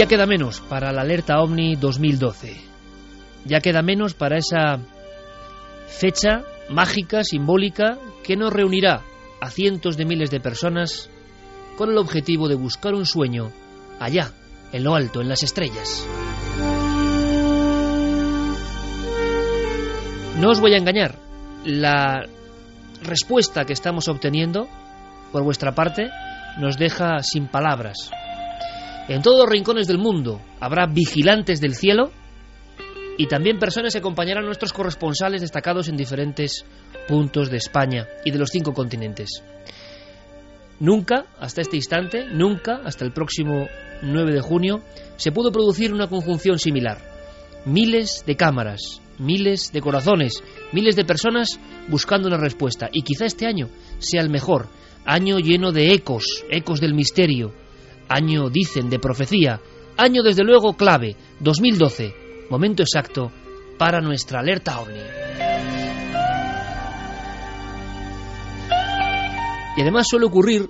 Ya queda menos para la alerta OVNI 2012. Ya queda menos para esa fecha mágica, simbólica, que nos reunirá a cientos de miles de personas con el objetivo de buscar un sueño allá, en lo alto, en las estrellas. No os voy a engañar, la respuesta que estamos obteniendo por vuestra parte nos deja sin palabras. En todos los rincones del mundo habrá vigilantes del cielo y también personas que acompañarán a nuestros corresponsales destacados en diferentes puntos de España y de los cinco continentes. Nunca, hasta este instante, nunca, hasta el próximo 9 de junio, se pudo producir una conjunción similar. Miles de cámaras, miles de corazones, miles de personas buscando una respuesta. Y quizá este año sea el mejor, año lleno de ecos, ecos del misterio, Año, dicen, de profecía. Año, desde luego, clave. 2012. Momento exacto para nuestra alerta ovni. Y además suele ocurrir,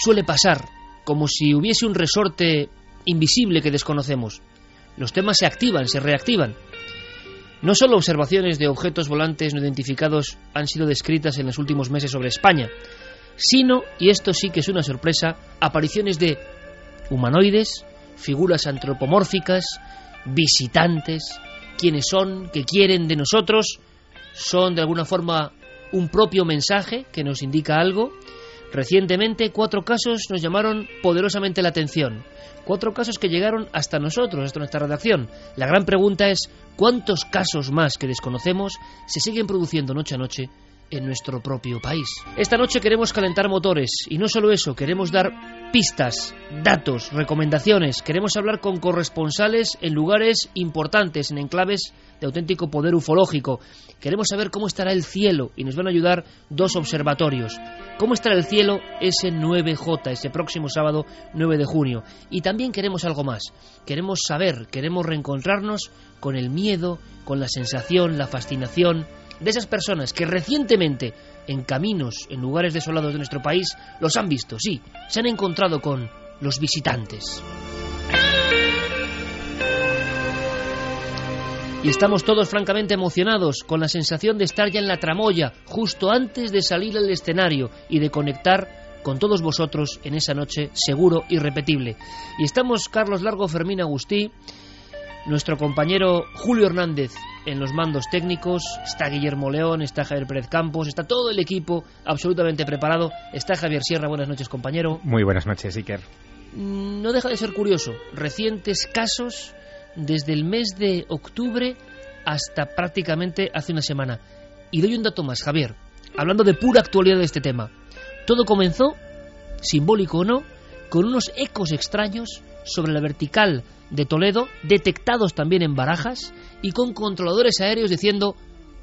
suele pasar, como si hubiese un resorte invisible que desconocemos. Los temas se activan, se reactivan. No solo observaciones de objetos volantes no identificados han sido descritas en los últimos meses sobre España, sino, y esto sí que es una sorpresa, apariciones de humanoides, figuras antropomórficas, visitantes, quienes son, que quieren de nosotros, son de alguna forma un propio mensaje que nos indica algo. Recientemente cuatro casos nos llamaron poderosamente la atención. Cuatro casos que llegaron hasta nosotros, hasta nuestra redacción. La gran pregunta es, ¿cuántos casos más que desconocemos se siguen produciendo noche a noche en nuestro propio país. Esta noche queremos calentar motores y no solo eso, queremos dar pistas, datos, recomendaciones, queremos hablar con corresponsales en lugares importantes, en enclaves de auténtico poder ufológico. Queremos saber cómo estará el cielo y nos van a ayudar dos observatorios. ¿Cómo estará el cielo ese 9J, ese próximo sábado 9 de junio? Y también queremos algo más. Queremos saber, queremos reencontrarnos con el miedo, con la sensación, la fascinación, de esas personas que recientemente en caminos, en lugares desolados de nuestro país, los han visto, sí, se han encontrado con los visitantes. Y estamos todos francamente emocionados con la sensación de estar ya en la tramoya, justo antes de salir al escenario y de conectar con todos vosotros en esa noche seguro y repetible. Y estamos Carlos Largo, Fermín Agustí, nuestro compañero Julio Hernández en los mandos técnicos, está Guillermo León, está Javier Pérez Campos, está todo el equipo absolutamente preparado, está Javier Sierra, buenas noches compañero. Muy buenas noches, Iker. Mm, no deja de ser curioso, recientes casos desde el mes de octubre hasta prácticamente hace una semana. Y doy un dato más, Javier, hablando de pura actualidad de este tema. Todo comenzó, simbólico o no, con unos ecos extraños sobre la vertical de Toledo, detectados también en barajas y con controladores aéreos diciendo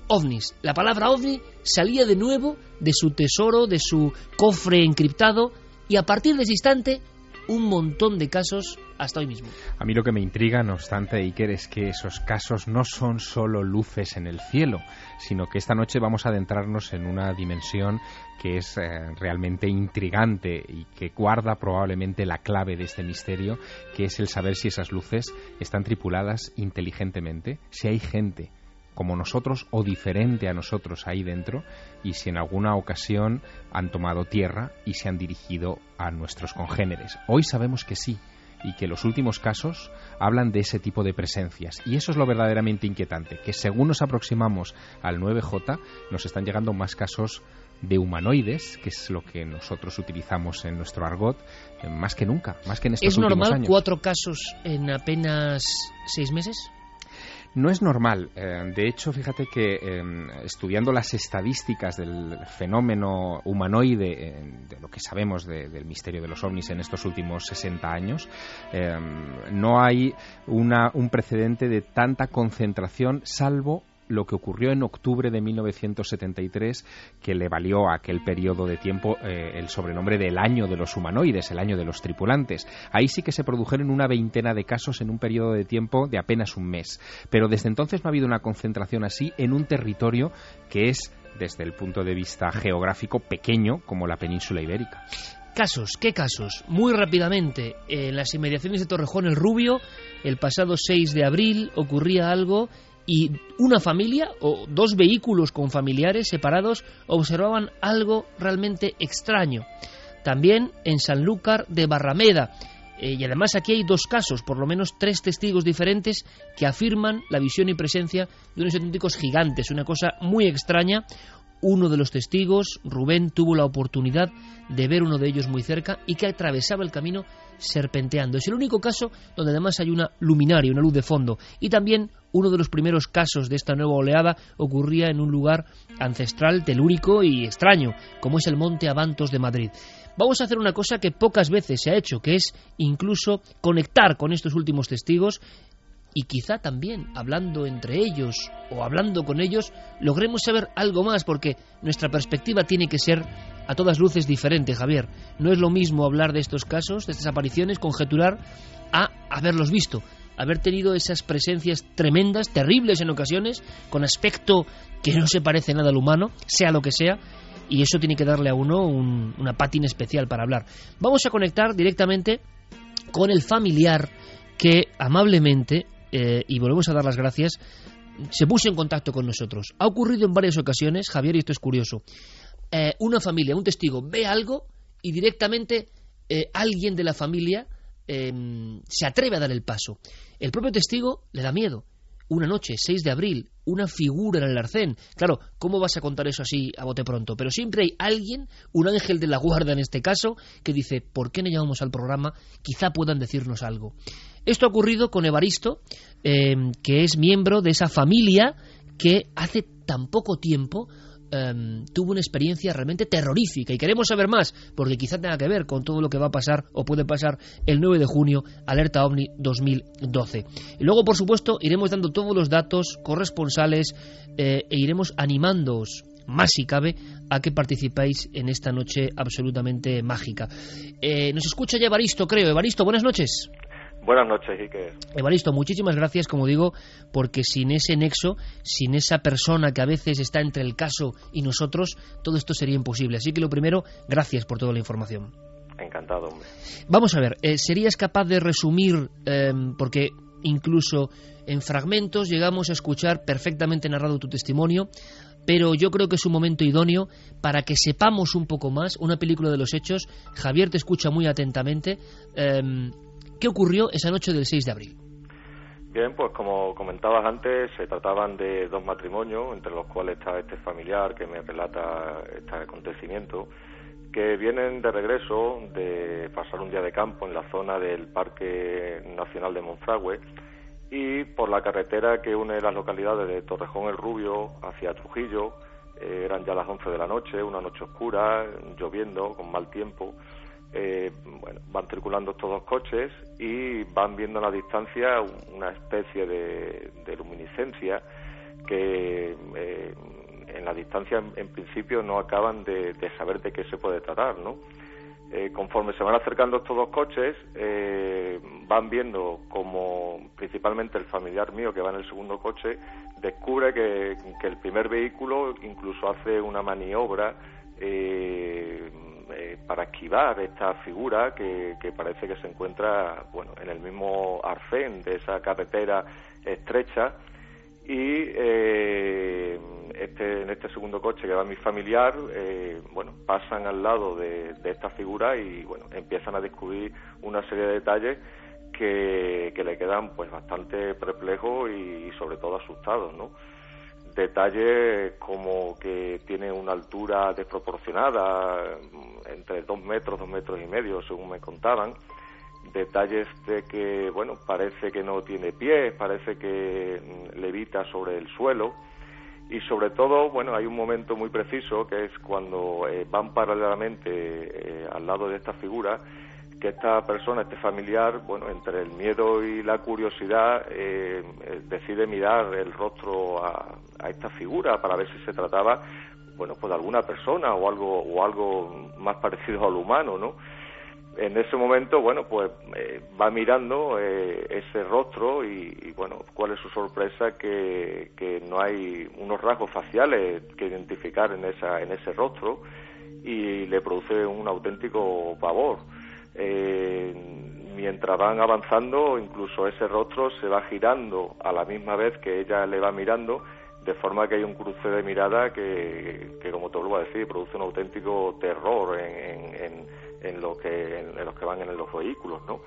ovnis. La palabra ovni salía de nuevo de su tesoro, de su cofre encriptado y a partir de ese instante un montón de casos hasta hoy mismo. A mí lo que me intriga, no obstante, Iker, es que esos casos no son solo luces en el cielo, sino que esta noche vamos a adentrarnos en una dimensión que es eh, realmente intrigante y que guarda probablemente la clave de este misterio, que es el saber si esas luces están tripuladas inteligentemente, si hay gente como nosotros o diferente a nosotros ahí dentro y si en alguna ocasión han tomado tierra y se han dirigido a nuestros congéneres. Hoy sabemos que sí, y que los últimos casos hablan de ese tipo de presencias. Y eso es lo verdaderamente inquietante, que según nos aproximamos al 9J, nos están llegando más casos de humanoides, que es lo que nosotros utilizamos en nuestro argot, eh, más que nunca, más que en estos ¿Es últimos normal años. cuatro casos en apenas seis meses? No es normal. Eh, de hecho, fíjate que eh, estudiando las estadísticas del fenómeno humanoide, eh, de lo que sabemos de- del misterio de los ovnis en estos últimos 60 años, eh, no hay una- un precedente de tanta concentración, salvo lo que ocurrió en octubre de 1973, que le valió a aquel periodo de tiempo eh, el sobrenombre del año de los humanoides, el año de los tripulantes. Ahí sí que se produjeron una veintena de casos en un periodo de tiempo de apenas un mes. Pero desde entonces no ha habido una concentración así en un territorio que es, desde el punto de vista geográfico, pequeño como la península ibérica. Casos, ¿qué casos? Muy rápidamente, en las inmediaciones de Torrejón el Rubio, el pasado 6 de abril ocurría algo y una familia o dos vehículos con familiares separados observaban algo realmente extraño. También en Sanlúcar de Barrameda. Eh, y además aquí hay dos casos, por lo menos tres testigos diferentes que afirman la visión y presencia de unos auténticos gigantes, una cosa muy extraña. Uno de los testigos, Rubén, tuvo la oportunidad de ver uno de ellos muy cerca y que atravesaba el camino serpenteando. Es el único caso donde además hay una luminaria, una luz de fondo. Y también uno de los primeros casos de esta nueva oleada ocurría en un lugar ancestral, telúrico y extraño, como es el Monte Avantos de Madrid. Vamos a hacer una cosa que pocas veces se ha hecho, que es incluso conectar con estos últimos testigos y quizá también hablando entre ellos o hablando con ellos logremos saber algo más porque nuestra perspectiva tiene que ser a todas luces diferente, Javier. No es lo mismo hablar de estos casos, de estas apariciones, conjeturar, a haberlos visto, haber tenido esas presencias tremendas, terribles en ocasiones, con aspecto que no se parece nada al humano, sea lo que sea, y eso tiene que darle a uno un- una pátina especial para hablar. Vamos a conectar directamente con el familiar que amablemente, eh, y volvemos a dar las gracias, se puso en contacto con nosotros. Ha ocurrido en varias ocasiones, Javier, y esto es curioso. Eh, una familia, un testigo, ve algo y directamente eh, alguien de la familia eh, se atreve a dar el paso. El propio testigo le da miedo. Una noche, 6 de abril, una figura en el arcén. Claro, ¿cómo vas a contar eso así a bote pronto? Pero siempre hay alguien, un ángel de la guarda en este caso, que dice, ¿por qué no llamamos al programa? Quizá puedan decirnos algo. Esto ha ocurrido con Evaristo, eh, que es miembro de esa familia que hace tan poco tiempo eh, tuvo una experiencia realmente terrorífica y queremos saber más porque quizá tenga que ver con todo lo que va a pasar o puede pasar el 9 de junio, Alerta OVNI 2012. Y luego, por supuesto, iremos dando todos los datos corresponsales eh, e iremos animándoos más si cabe a que participéis en esta noche absolutamente mágica. Eh, nos escucha ya Evaristo, creo. Evaristo, buenas noches. Buenas noches, Iker. Evaristo, muchísimas gracias, como digo, porque sin ese nexo, sin esa persona que a veces está entre el caso y nosotros, todo esto sería imposible. Así que lo primero, gracias por toda la información. Encantado, hombre. Vamos a ver, eh, ¿serías capaz de resumir, eh, porque incluso en fragmentos llegamos a escuchar perfectamente narrado tu testimonio, pero yo creo que es un momento idóneo para que sepamos un poco más una película de los hechos. Javier te escucha muy atentamente. Eh, ¿Qué ocurrió esa noche del 6 de abril? Bien, pues como comentabas antes, se trataban de dos matrimonios, entre los cuales está este familiar que me relata este acontecimiento, que vienen de regreso de pasar un día de campo en la zona del Parque Nacional de Monfragüe y por la carretera que une las localidades de Torrejón el Rubio hacia Trujillo, eh, eran ya las 11 de la noche, una noche oscura, lloviendo, con mal tiempo, eh, van circulando estos dos coches y van viendo a la distancia una especie de, luminiscencia que eh, en la distancia en, principio no acaban de, saber de qué se puede tratar, ¿no? Eh, conforme se van acercando estos dos coches, eh, van viendo como principalmente el familiar mío que va en el segundo coche descubre que, el primer vehículo incluso hace una maniobra eh, para esquivar esta figura que, parece que se encuentra bueno en el mismo arcén de esa carretera estrecha y eh, este, en este segundo coche que va mi familiar eh, bueno pasan al lado de, esta figura y bueno empiezan a descubrir una serie de detalles que, le quedan pues bastante perplejos y, sobre todo asustados, ¿no? Detalles como que tiene una altura desproporcionada, entre dos metros, dos metros y medio, según me contaban. Detalles de que, bueno, parece que no tiene pies, parece que mm, levita sobre el suelo y sobre todo, bueno, hay un momento muy preciso que es cuando eh, van paralelamente eh, al lado de esta figura, que esta persona, este familiar, bueno, entre el miedo y la curiosidad, eh, decide mirar el rostro a, a, esta figura para ver si se trataba, bueno, pues de alguna persona o algo o algo más parecido al humano, ¿no? en ese momento, bueno, pues eh, va mirando eh, ese rostro y, bueno, cuál es su sorpresa que, que, no hay unos rasgos faciales que identificar en, esa, en ese rostro y le produce un auténtico pavor. Eh, mientras van avanzando, incluso ese rostro se va girando a la misma vez que ella le va mirando, de forma que hay un cruce de mirada que, que como te vuelvo a decir, produce un auténtico terror en, en en, lo que, en, los que van en los vehículos, ¿no?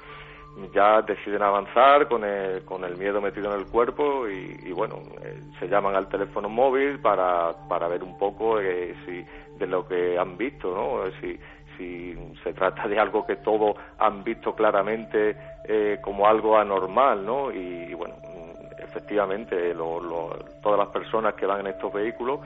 ya deciden avanzar con el, con el miedo metido en el cuerpo y, bueno, eh, se llaman al teléfono móvil para, para ver un poco eh, si, de lo que han visto, ¿no? Si, si se trata de algo que todos han visto claramente eh, como algo anormal, ¿no? Y, bueno, efectivamente, todas las personas que van en estos vehículos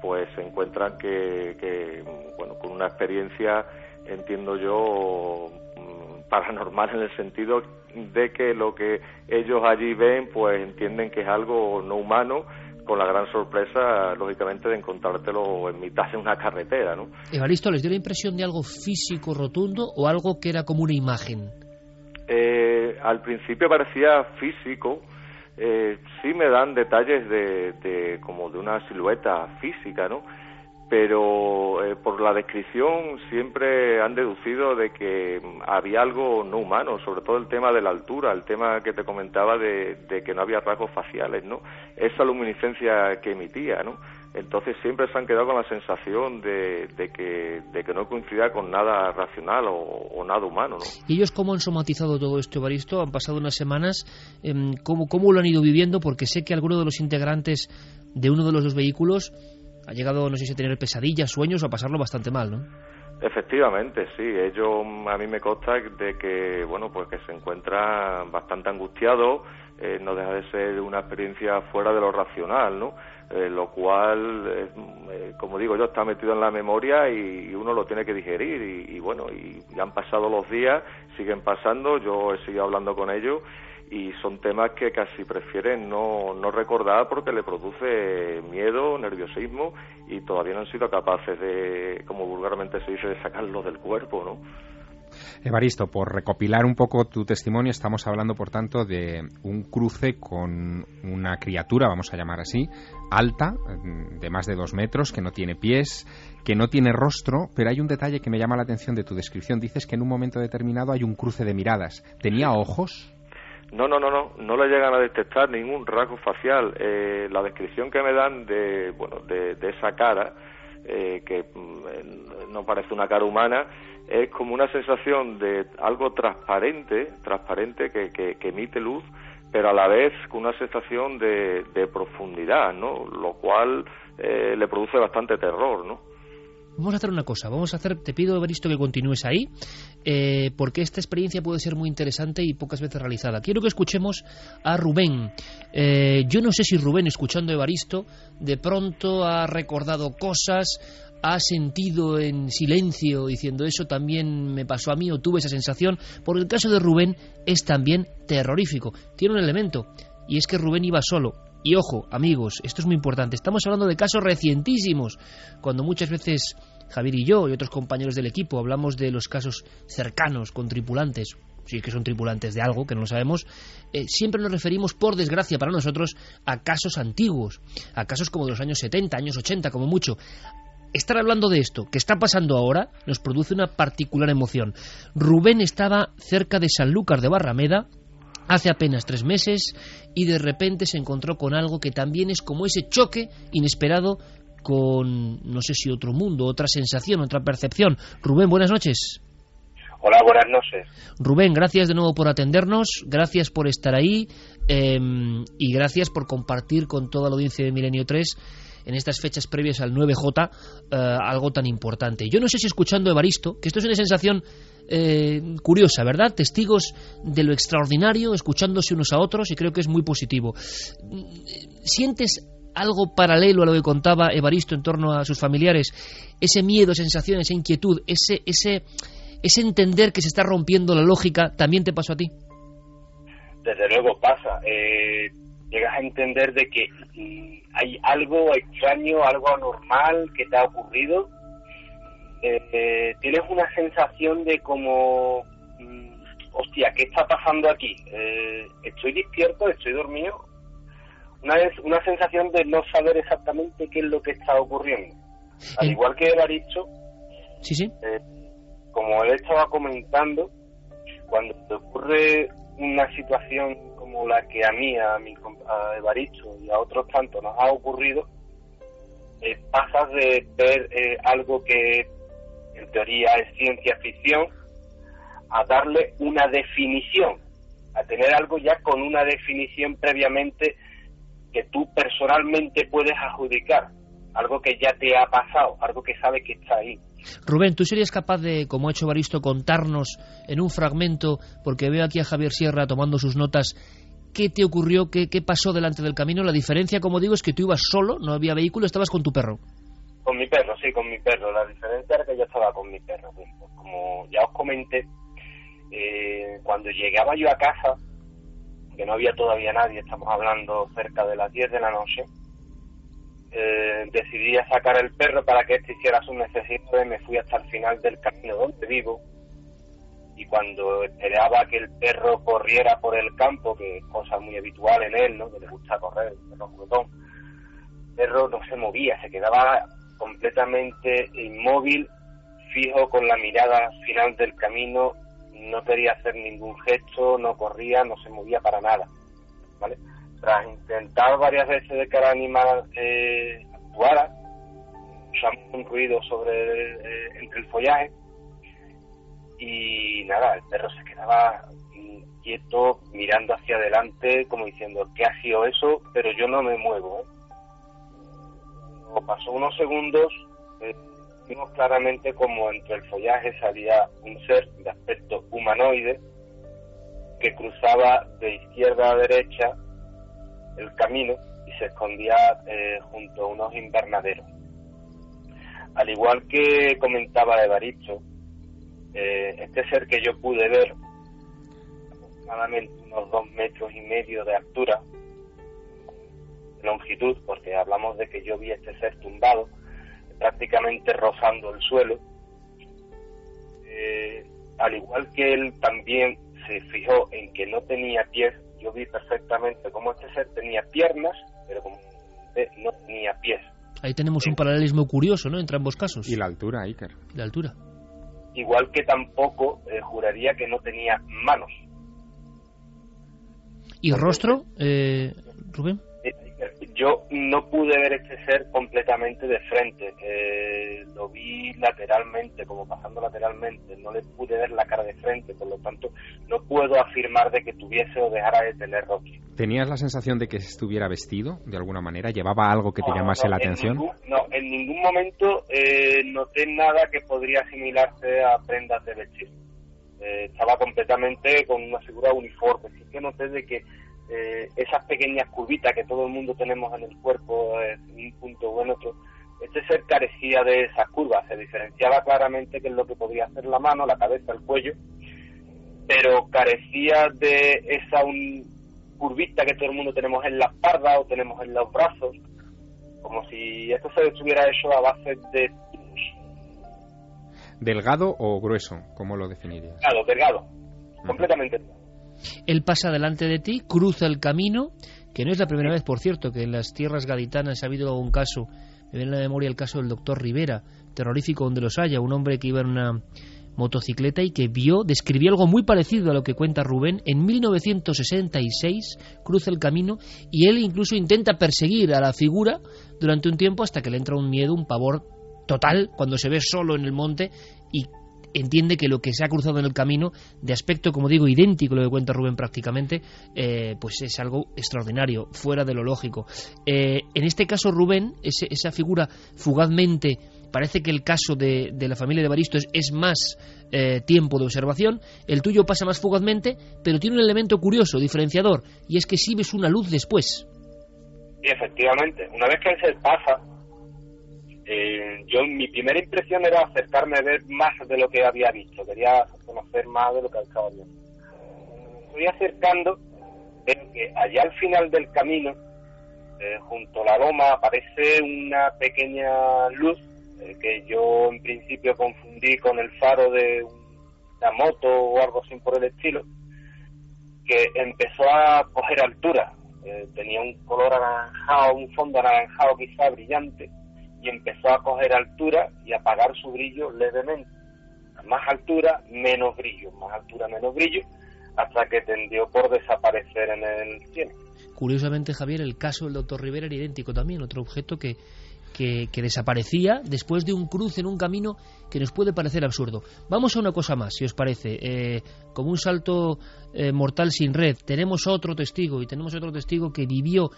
pues se encuentran que, que bueno, con una experiencia entiendo yo, mm, paranormal en el sentido de que lo que ellos allí ven, pues entienden que es algo no humano, con la gran sorpresa, lógicamente, de encontrártelo en mitad de una carretera, ¿no? Evaristo, ¿les dio la impresión de algo físico rotundo o algo que era como una imagen? Eh, al principio parecía físico, eh, sí me dan detalles de, de como de una silueta física, ¿no? Pero eh, por la descripción siempre han deducido de que había algo no humano, sobre todo el tema de la altura, el tema que te comentaba de, que no había rasgos faciales, ¿no? Esa luminiscencia que emitía, ¿no? Entonces siempre se han quedado con la sensación de, que, de que no coincidía con nada racional o, nada humano, ¿no? ¿Y ellos cómo han somatizado todo esto, Evaristo? Han pasado unas semanas, em, ¿cómo, ¿cómo lo han ido viviendo? Porque sé que alguno de los integrantes de uno de los dos vehículos ha llegado, no sé si a tener pesadillas, sueños o a pasarlo bastante mal, ¿no? Efectivamente, sí. Ellos, a mí me consta de que, bueno, pues que se encuentra bastante angustiado, eh, no deja de ser una experiencia fuera de lo racional, ¿no? Eh, lo cual, eh, como digo yo, está metido en la memoria y, uno lo tiene que digerir. Y, y bueno, y, y, han pasado los días, siguen pasando, yo he seguido hablando con ellos y son temas que casi prefieren no, no recordar porque le produce miedo, nerviosismo y todavía no han sido capaces de, como vulgarmente se dice, de sacarlo del cuerpo, ¿no? Evaristo, por recopilar un poco tu testimonio, estamos hablando, por tanto, de un cruce con una criatura, vamos a llamar así, alta, de más de dos metros, que no tiene pies, que no tiene rostro, pero hay un detalle que me llama la atención de tu descripción. Dices que en un momento determinado hay un cruce de miradas. ¿Tenía ojos? No, no, no, no, no le llegan a detectar ningún rasgo facial. Eh, la descripción que me dan de, bueno, de, esa cara, eh, que mm, no parece una cara humana, es como una sensación de algo transparente, transparente que, que, emite luz, pero a la vez con una sensación de, de profundidad, ¿no? Lo cual eh, le produce bastante terror, ¿no? Vamos a hacer una cosa, vamos a hacer, te pido Evaristo que continúes ahí, eh, porque esta experiencia puede ser muy interesante y pocas veces realizada. Quiero que escuchemos a Rubén. Eh, yo no sé si Rubén, escuchando a Evaristo, de pronto ha recordado cosas, ha sentido en silencio diciendo eso también me pasó a mí o tuve esa sensación, porque el caso de Rubén es también terrorífico. Tiene un elemento, y es que Rubén iba solo y ojo, amigos, esto es muy importante, estamos hablando de casos recientísimos, cuando muchas veces Javier y yo y otros compañeros del equipo hablamos de los casos cercanos con tripulantes, si es que son tripulantes de algo, que no lo sabemos, eh, siempre nos referimos, por desgracia para nosotros, a casos antiguos, a casos como de los años 70, años 80, como mucho. Estar hablando de esto, que está pasando ahora, nos produce una particular emoción. Rubén estaba cerca de Sanlúcar de Barrameda, hace apenas tres meses y de repente se encontró con algo que también es como ese choque inesperado con, no sé si otro mundo, otra sensación, otra percepción. Rubén, buenas noches. Hola, buenas noches. Rubén, gracias de nuevo por atendernos, gracias por estar ahí em, y gracias por compartir con toda la audiencia de Milenio 3 en estas fechas previas al 9J eh, algo tan importante. Yo no sé si escuchando Evaristo, que esto es una sensación eh, curiosa, ¿verdad? Testigos de lo extraordinario, escuchándose unos a otros y creo que es muy positivo. ¿Sientes algo paralelo a lo que contaba Evaristo en torno a sus familiares? Ese miedo, sensación, esa inquietud, ese... ese ese entender que se está rompiendo la lógica, ¿también te pasó a ti? Desde luego pasa. Eh, llegas a entender de que mm, hay algo extraño, algo anormal que te ha ocurrido. Eh, eh, tienes una sensación de como, mm, hostia, ¿qué está pasando aquí? ¿Estoy despierto? ¿Estoy dormido? Una, una sensación de no saber exactamente qué es lo que está ocurriendo. Al igual que Evaristo, sí, sí como él estaba comentando, cuando te ocurre una situación como la que a mí, a mi a Evaristo y a otros tantos nos ha ocurrido, eh, pasas de ver eh, algo que en teoría es ciencia ficción a darle una definición, a tener algo ya con una definición previamente que tú personalmente puedes adjudicar, algo que ya te ha pasado, algo que sabes que está ahí. Rubén, ¿tú serías capaz de, como ha hecho Baristo, contarnos en un fragmento, porque veo aquí a Javier Sierra tomando sus notas, qué te ocurrió, qué, qué pasó delante del camino? La diferencia, como digo, es que tú ibas solo, no había vehículo, estabas con tu perro. Con mi perro, sí, con mi perro. La diferencia era que yo estaba con mi perro. Como ya os comenté, eh, cuando llegaba yo a casa, que no había todavía nadie, estamos hablando cerca de las 10 de la noche, eh, decidí sacar el perro para que éste hiciera sus necesidades, me fui hasta el final del camino donde vivo y cuando esperaba que el perro corriera por el campo, que es cosa muy habitual en él, ¿no? que le gusta correr, el perro el perro no se movía, se quedaba completamente inmóvil, fijo con la mirada final del camino, no quería hacer ningún gesto, no corría, no se movía para nada. ¿vale? tras intentar varias veces de que el animal eh, actuara, un ruido sobre eh, entre el follaje y nada, el perro se quedaba quieto mirando hacia adelante como diciendo ¿qué ha sido eso? pero yo no me muevo ¿eh? Pasó unos segundos eh, vimos claramente como entre el follaje salía un ser de aspecto humanoide que cruzaba de izquierda a derecha el camino y se escondía eh, junto a unos invernaderos. Al igual que comentaba Evaristo, eh, este ser que yo pude ver, aproximadamente unos dos metros y medio de altura, longitud, porque hablamos de que yo vi este ser tumbado, prácticamente rozando el suelo, eh, al igual que él también se fijó en que no tenía pies, yo vi perfectamente cómo este ser tenía piernas, pero como no tenía pies. Ahí tenemos un paralelismo curioso, ¿no?, entre ambos casos. Y la altura, Iker. La altura. Igual que tampoco eh, juraría que no tenía manos. ¿Y rostro, eh, Rubén? Yo no pude ver este ser completamente de frente, eh, lo vi lateralmente, como pasando lateralmente, no le pude ver la cara de frente, por lo tanto no puedo afirmar de que tuviese o dejara de tener Rocky. ¿Tenías la sensación de que estuviera vestido de alguna manera? ¿Llevaba algo que te llamase la atención? no, en ningún momento eh, noté nada que podría asimilarse a prendas de vestir. Eh, estaba completamente con una figura uniforme, sí que noté de que eh, esas pequeñas curvitas que todo el mundo tenemos en el cuerpo en un punto o en otro, este ser carecía de esas curvas, se diferenciaba claramente que es lo que podía hacer la mano, la cabeza, el cuello, pero carecía de esa un, curvita que todo el mundo tenemos en la espalda o tenemos en los brazos, como si esto se estuviera hecho a base de... ¿Delgado o grueso? ¿Cómo lo definirías? Delgado, delgado, completamente él pasa delante de ti, cruza el camino, que no es la primera vez, por cierto, que en las tierras gaditanas ha habido un caso, me viene a la memoria el caso del doctor Rivera, terrorífico donde los haya, un hombre que iba en una motocicleta y que vio, describió algo muy parecido a lo que cuenta Rubén, en 1966 cruza el camino y él incluso intenta perseguir a la figura durante un tiempo hasta que le entra un miedo, un pavor total cuando se ve solo en el monte y entiende que lo que se ha cruzado en el camino, de aspecto, como digo, idéntico a lo que cuenta Rubén prácticamente, eh, pues es algo extraordinario, fuera de lo lógico. Eh, en este caso, Rubén, esa figura fugazmente, parece que el caso de, la familia de Baristo es, más eh, tiempo de observación, el tuyo pasa más fugazmente, pero tiene un elemento curioso, diferenciador, y es que sí ves una luz después. Y efectivamente, una vez que se pasa, eh, yo mi primera impresión era acercarme a ver más de lo que había visto, quería conocer más de lo que estaba viendo. Me fui acercando, veo que allá al final del camino, eh, junto a la loma, aparece una pequeña luz eh, que yo en principio confundí con el faro de una moto o algo así por el estilo, que empezó a coger altura. tenía un color anaranjado, un fondo anaranjado quizá brillante, y empezó a coger altura y a apagar su brillo levemente. Más altura, menos brillo, más altura, menos brillo, hasta que tendió por desaparecer en el cielo. Curiosamente, Javier, el caso del doctor Rivera era idéntico también, otro objeto que que, desaparecía después de un cruce en un camino que nos puede parecer absurdo. Vamos a una cosa más, si os parece. Eh, como un salto eh, mortal sin red, tenemos otro testigo y tenemos otro testigo que vivió,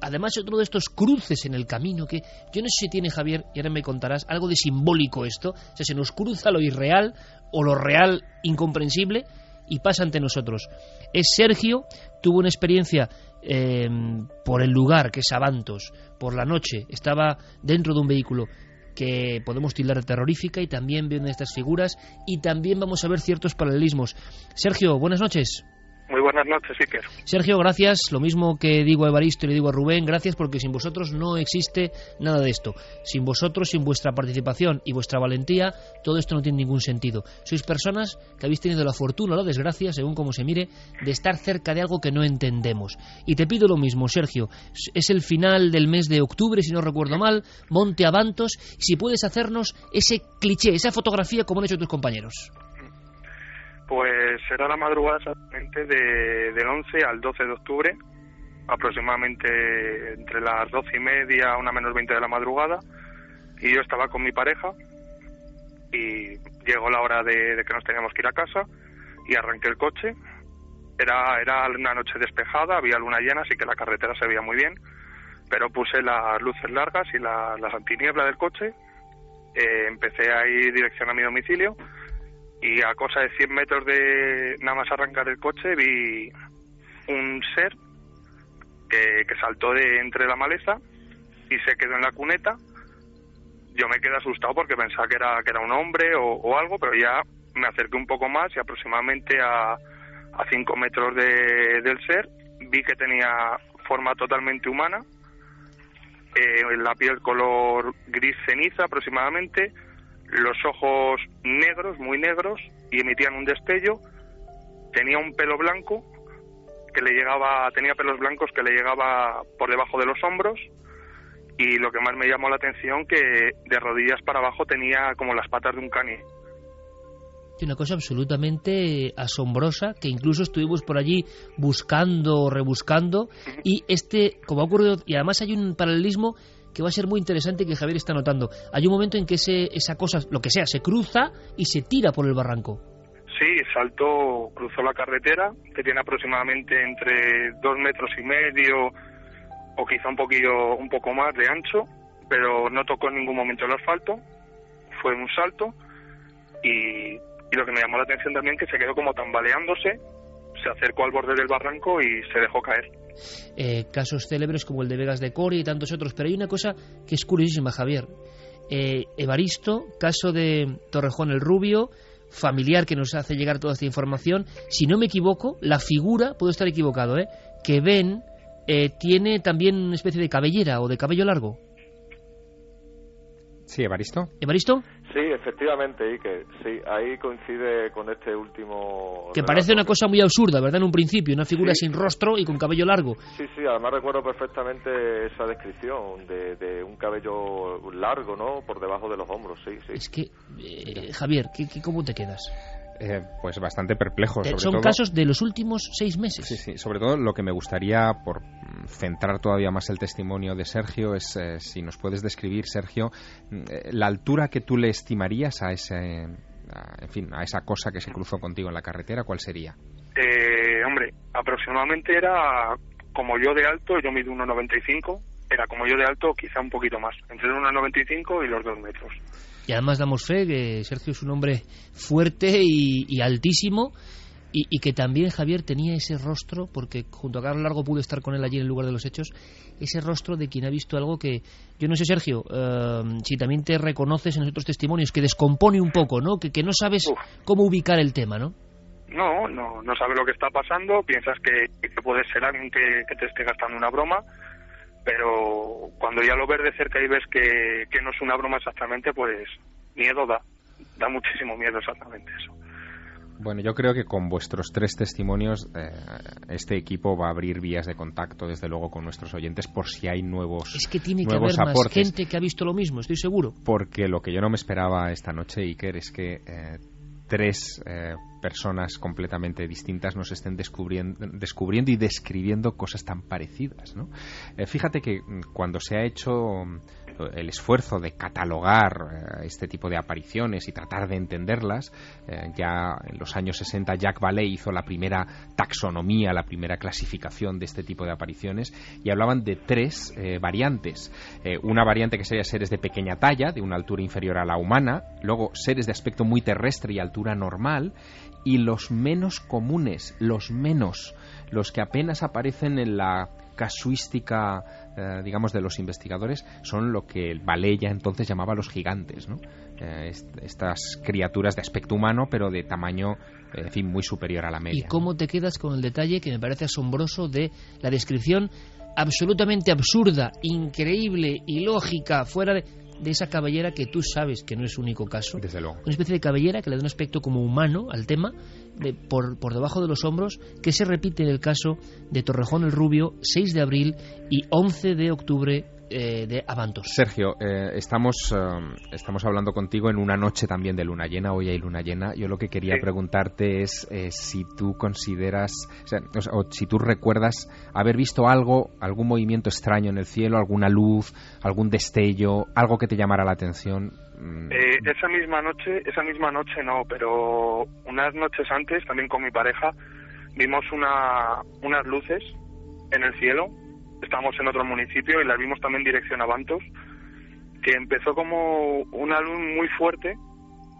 además otro de estos cruces en el camino que yo no sé si tiene Javier, y ahora me contarás, algo de simbólico esto, o sea, se nos cruza lo irreal o lo real incomprensible y pasa ante nosotros. Es Sergio, tuvo una experiencia eh, por el lugar, que es Avantos, por la noche, estaba dentro de un vehículo que podemos tildar de terrorífica y también vienen estas figuras y también vamos a ver ciertos paralelismos. Sergio, buenas noches. Muy buenas noches, Iker. Sergio, gracias. Lo mismo que digo a Evaristo y le digo a Rubén, gracias porque sin vosotros no existe nada de esto. Sin vosotros, sin vuestra participación y vuestra valentía, todo esto no tiene ningún sentido. Sois personas que habéis tenido la fortuna o la desgracia, según como se mire, de estar cerca de algo que no entendemos. Y te pido lo mismo, Sergio. Es el final del mes de octubre, si no recuerdo mal, Monte Avantos. Si puedes hacernos ese cliché, esa fotografía como han hecho tus compañeros. Pues será la madrugada exactamente de, del 11 al 12 de octubre, aproximadamente entre las 12 y media, una menos 20 de la madrugada, y yo estaba con mi pareja y llegó la hora de, que nos teníamos que ir a casa y arranqué el coche. Era, era una noche despejada, había luna llena, así que la carretera se veía muy bien, pero puse las luces largas y la, las antiniebla del coche, eh, empecé a ir dirección a mi domicilio y a cosa de 100 metros de nada más arrancar el coche vi un ser que, saltó de entre la maleza y se quedó en la cuneta. Yo me quedé asustado porque pensaba que era, que era un hombre o, algo, pero ya me acerqué un poco más y aproximadamente a, a 5 metros de, del ser vi que tenía forma totalmente humana, eh, la piel color gris ceniza aproximadamente, los ojos negros, muy negros, y emitían un destello. Tenía un pelo blanco que le llegaba, tenía pelos blancos que le llegaba por debajo de los hombros y lo que más me llamó la atención que de rodillas para abajo tenía como las patas de un cani. Una cosa absolutamente asombrosa que incluso estuvimos por allí buscando, rebuscando y este, como ha ocurrido, y además hay un paralelismo que va a ser muy interesante que Javier está notando. Hay un momento en que ese, esa cosa, lo que sea, se cruza y se tira por el barranco. Sí, saltó, cruzó la carretera, que tiene aproximadamente entre dos metros y medio o quizá un poquillo, un poco más de ancho, pero no tocó en ningún momento el asfalto, fue un salto y, y lo que me llamó la atención también que se quedó como tambaleándose, se acercó al borde del barranco y se dejó caer. Eh, casos célebres como el de Vegas de Coria y tantos otros, pero hay una cosa que es curiosísima, Javier. Eh, Evaristo, caso de Torrejón el Rubio, familiar que nos hace llegar toda esta información. Si no me equivoco, la figura, puedo estar equivocado, ¿eh? que ven eh, tiene también una especie de cabellera o de cabello largo. Sí, Evaristo. ¿Evaristo? Sí, efectivamente, Iker. Sí, ahí coincide con este último. Que parece una cosa muy absurda, ¿verdad? En un principio, una figura sin rostro y con cabello largo. Sí, sí, además recuerdo perfectamente esa descripción de, un cabello largo, ¿no? Por debajo de los hombros, sí, sí. Es que, eh, Javier, ¿qué, cómo te quedas? Eh, pues bastante perplejo. Eh, son casos de los últimos seis meses. Sí, sí. Sobre todo lo que me gustaría, por centrar todavía más el testimonio de Sergio, es si nos puedes describir, Sergio, la altura que tú le estimarías a ese en fin, a esa cosa que se cruzó contigo en la carretera, ¿cuál sería? Eh, hombre, aproximadamente era como yo de alto, yo mido 1,95, era como yo de alto, quizá un poquito más, entre 1,95 y los 2 metros. Y además damos fe que Sergio es un hombre fuerte y, altísimo. Y, que también Javier tenía ese rostro, porque junto a Carlos Largo pude estar con él allí en el lugar de los hechos, ese rostro de quien ha visto algo que, yo no sé Sergio, eh, si también te reconoces en otros testimonios, que descompone un poco, ¿no? Que, que no sabes cómo ubicar el tema, ¿no? No, no, no sabes lo que está pasando, piensas que, puede ser alguien que, te esté gastando una broma, pero cuando ya lo ves de cerca y ves que, no es una broma exactamente, pues miedo da, da muchísimo miedo exactamente eso. Bueno, yo creo que con vuestros tres testimonios eh, este equipo va a abrir vías de contacto, desde luego, con nuestros oyentes por si hay nuevos Es que tiene que haber más gente que ha visto lo mismo, estoy seguro. Porque lo que yo no me esperaba esta noche, Iker, es que eh, tres eh, personas completamente distintas nos estén descubriendo, descubriendo y describiendo cosas tan parecidas. ¿no? Eh, fíjate que mm, cuando se ha hecho el esfuerzo de catalogar eh, este tipo de apariciones y tratar de entenderlas. Eh, ya en los años 60 Jack Vallée hizo la primera taxonomía, la primera clasificación de este tipo de apariciones y hablaban de tres eh, variantes. una variante que sería seres de pequeña talla, de una altura inferior a la humana, luego seres de aspecto muy terrestre y altura normal y los menos comunes, los menos, los que apenas aparecen en la casuística, eh, digamos, de los investigadores son lo que el ya entonces llamaba los gigantes, ¿no? Eh, estas criaturas de aspecto humano, pero de tamaño, en fin, muy superior a la media. ¿Y cómo te quedas con el detalle que me parece asombroso de la descripción absolutamente absurda, increíble, ilógica, fuera de de esa cabellera que tú sabes que no es único caso. Desde luego. Una especie de cabellera que le da un aspecto como humano al tema, de, por, por debajo de los hombros, que se repite en el caso de Torrejón el Rubio, 6 de abril y 11 de octubre eh, de Avantos. Sergio, eh, estamos, eh, estamos hablando contigo en una noche también de luna llena, hoy hay luna llena. Yo lo que quería preguntarte es si tú consideras, o, si tú recuerdas haber visto algo, algún movimiento extraño en el cielo, alguna luz, algún destello, algo que te llamara la atención. Mm. esa misma noche, esa misma noche no, pero unas noches antes, también con mi pareja, vimos una, unas luces en el cielo estábamos en otro municipio y la vimos también dirección a Bantos, que empezó como una luz muy fuerte,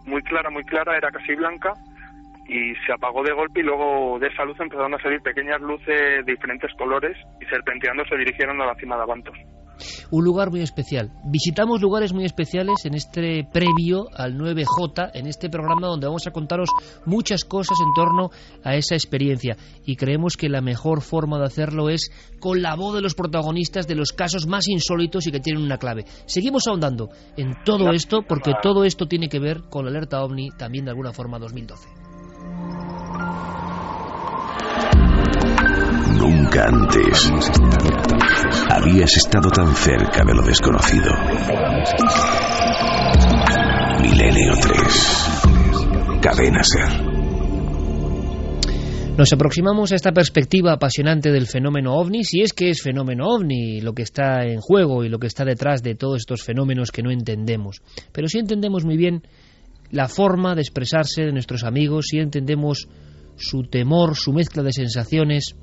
muy clara, muy clara, era casi blanca, y se apagó de golpe y luego de esa luz empezaron a salir pequeñas luces de diferentes colores y serpenteando se dirigieron a la cima de Avantos un lugar muy especial. Visitamos lugares muy especiales en este previo al 9J, en este programa donde vamos a contaros muchas cosas en torno a esa experiencia. Y creemos que la mejor forma de hacerlo es con la voz de los protagonistas de los casos más insólitos y que tienen una clave. Seguimos ahondando en todo esto porque todo esto tiene que ver con la alerta OVNI también de alguna forma 2012. Nunca antes habías estado tan cerca de lo desconocido. Milenio 3. Cadena Ser. Nos aproximamos a esta perspectiva apasionante del fenómeno ovni, si es que es fenómeno ovni lo que está en juego y lo que está detrás de todos estos fenómenos que no entendemos. Pero sí entendemos muy bien la forma de expresarse de nuestros amigos, sí entendemos su temor, su mezcla de sensaciones,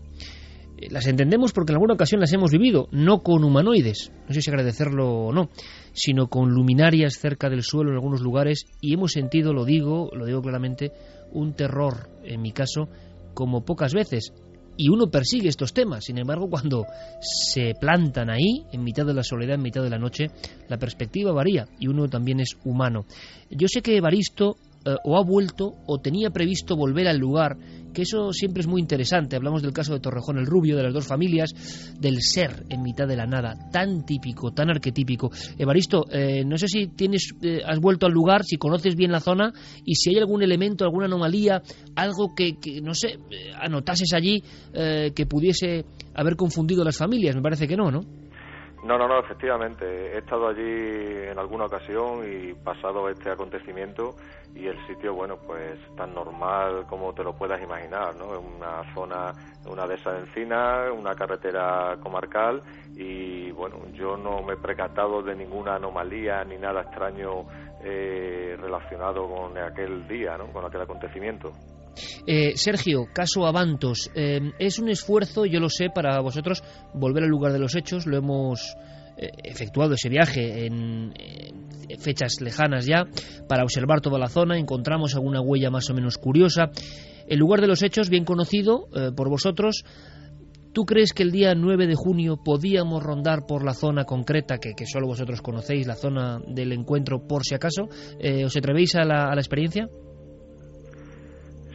las entendemos porque en alguna ocasión las hemos vivido, no con humanoides, no sé si agradecerlo o no, sino con luminarias cerca del suelo en algunos lugares y hemos sentido, lo digo, lo digo claramente, un terror, en mi caso, como pocas veces. Y uno persigue estos temas, sin embargo, cuando se plantan ahí, en mitad de la soledad, en mitad de la noche, la perspectiva varía y uno también es humano. Yo sé que Evaristo eh, o ha vuelto o tenía previsto volver al lugar, que eso siempre es muy interesante. Hablamos del caso de Torrejón el Rubio, de las dos familias, del ser en mitad de la nada, tan típico, tan arquetípico. Evaristo, eh, no sé si tienes, eh, has vuelto al lugar, si conoces bien la zona y si hay algún elemento, alguna anomalía, algo que, que no sé, anotases allí que pudiese haber confundido las familias. Me parece que no, ¿no? No, no, no, efectivamente. He estado allí en alguna ocasión y pasado este acontecimiento y el sitio, bueno, pues tan normal como te lo puedas imaginar, ¿no? Es una zona, una de esas encinas, una carretera comarcal y, bueno, yo no me he precatado de ninguna anomalía ni nada extraño eh, relacionado con aquel día, ¿no? con aquel acontecimiento. Eh, Sergio, caso Avantos, eh, es un esfuerzo, yo lo sé, para vosotros volver al lugar de los hechos. Lo hemos eh, efectuado ese viaje en, en, fechas lejanas ya para observar toda la zona. Encontramos alguna huella más o menos curiosa. El lugar de los hechos, bien conocido por vosotros. ¿Tú crees que el día 9 de junio podíamos rondar por la zona concreta que, que solo vosotros conocéis, la zona del encuentro, por si acaso? ¿Os atrevéis a la, a la experiencia?